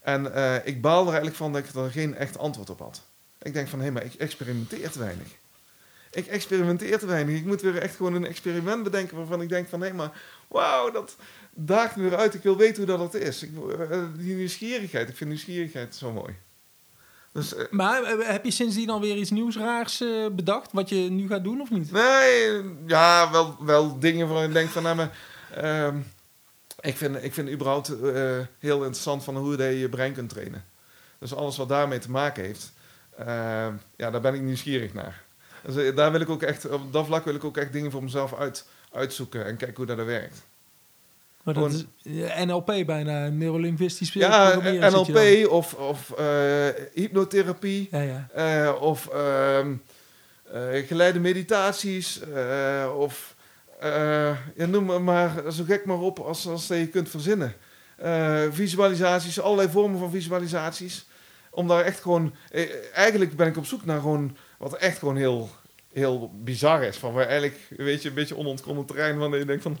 En uh, ik baal er eigenlijk van dat ik er geen echt antwoord op had. Ik denk van, hé, hey, maar ik experimenteer te weinig. Ik experimenteer te weinig. Ik moet weer echt gewoon een experiment bedenken waarvan ik denk van, hé, hey, maar wauw, dat daagt me weer uit. Ik wil weten hoe dat het is. Ik, uh, die nieuwsgierigheid, ik vind nieuwsgierigheid zo mooi. Dus, uh, maar heb je sindsdien alweer iets nieuws raars uh, bedacht? Wat je nu gaat doen of niet? Nee, ja, wel, wel dingen waarvan ik denk van... Nou, maar, uh, ik, vind, ik vind überhaupt heel interessant van hoe je je brein kunt trainen. Dus alles wat daarmee te maken heeft... Ehm, ja, daar ben ik nieuwsgierig naar. Dus daar wil ik ook echt... Op dat vlak wil ik ook echt dingen voor mezelf uit, uitzoeken... en kijken hoe dat werkt. Maar dat is NLP bijna, neurolinguistisch Ja, NLP of, of uh, hypnotherapie. Ja, ja. Uh, of uh, geleide meditaties. of ja, noem maar zo gek maar op als, als je kunt verzinnen. visualisaties, allerlei vormen van visualisaties. Om daar echt gewoon... eigenlijk ben ik op zoek naar gewoon wat echt gewoon heel, heel bizar is. Van waar eigenlijk, weet je, een beetje onontkomen terrein... wanneer je denkt van...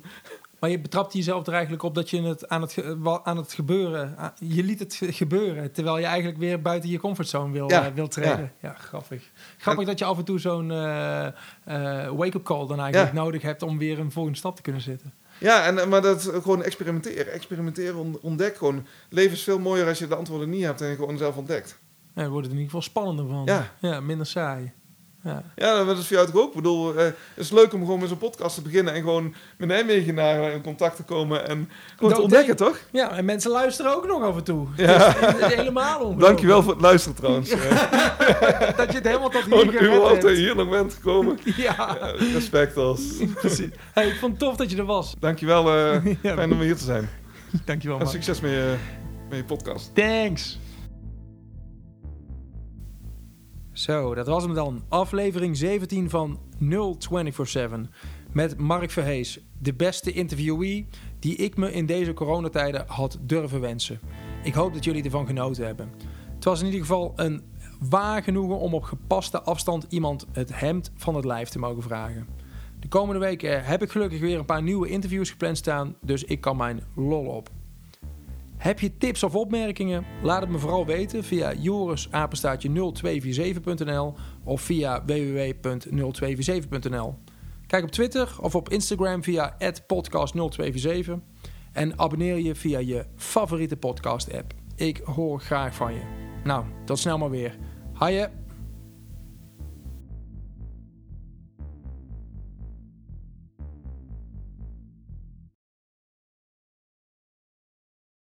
Maar je betrapt jezelf er eigenlijk op dat je het aan het, aan het gebeuren... Je liet het gebeuren, terwijl je eigenlijk weer buiten je comfortzone wil, ja, uh, wil treden. Ja, grappig. Grappig dat je af en toe zo'n uh, uh, wake-up call dan eigenlijk nodig hebt... om weer een volgende stap te kunnen zetten. Ja, en, maar dat gewoon experimenteren. Experimenteren, ontdek gewoon. leven is veel mooier als je de antwoorden niet hebt en je gewoon zelf ontdekt. Ja, wordt het in ieder geval spannender van. Ja. ja minder saai. Ja, ja dat is voor jou ook. Ik bedoel, uh, het is leuk om gewoon met zo'n podcast te beginnen en gewoon met Nijmegen naar in contact te komen en gewoon te ontdekken, toch? Ja, en mensen luisteren ook nog af en toe. Ja. Dus, helemaal om. Dankjewel voor het luisteren trouwens. dat je het helemaal tot hier gered hebt. hier nog bent gekomen. ja. respect als. Precies. Hey, ik vond het tof dat je er was. Dankjewel. Uh, ja. Fijn om hier te zijn. Dankjewel, man. En succes met je, met je podcast. Thanks. Zo, dat was hem dan. Aflevering 17 van 0247 met Mark Verhees, de beste interviewee die ik me in deze coronatijden had durven wensen. Ik hoop dat jullie ervan genoten hebben. Het was in ieder geval een waar genoegen om op gepaste afstand iemand het hemd van het lijf te mogen vragen. De komende weken heb ik gelukkig weer een paar nieuwe interviews gepland staan, dus ik kan mijn lol op. Heb je tips of opmerkingen? Laat het me vooral weten via jorisapenstaatje0247.nl of via www.0247.nl. Kijk op Twitter of op Instagram via podcast0247 en abonneer je via je favoriete podcast app. Ik hoor graag van je. Nou, tot snel maar weer. Haaien!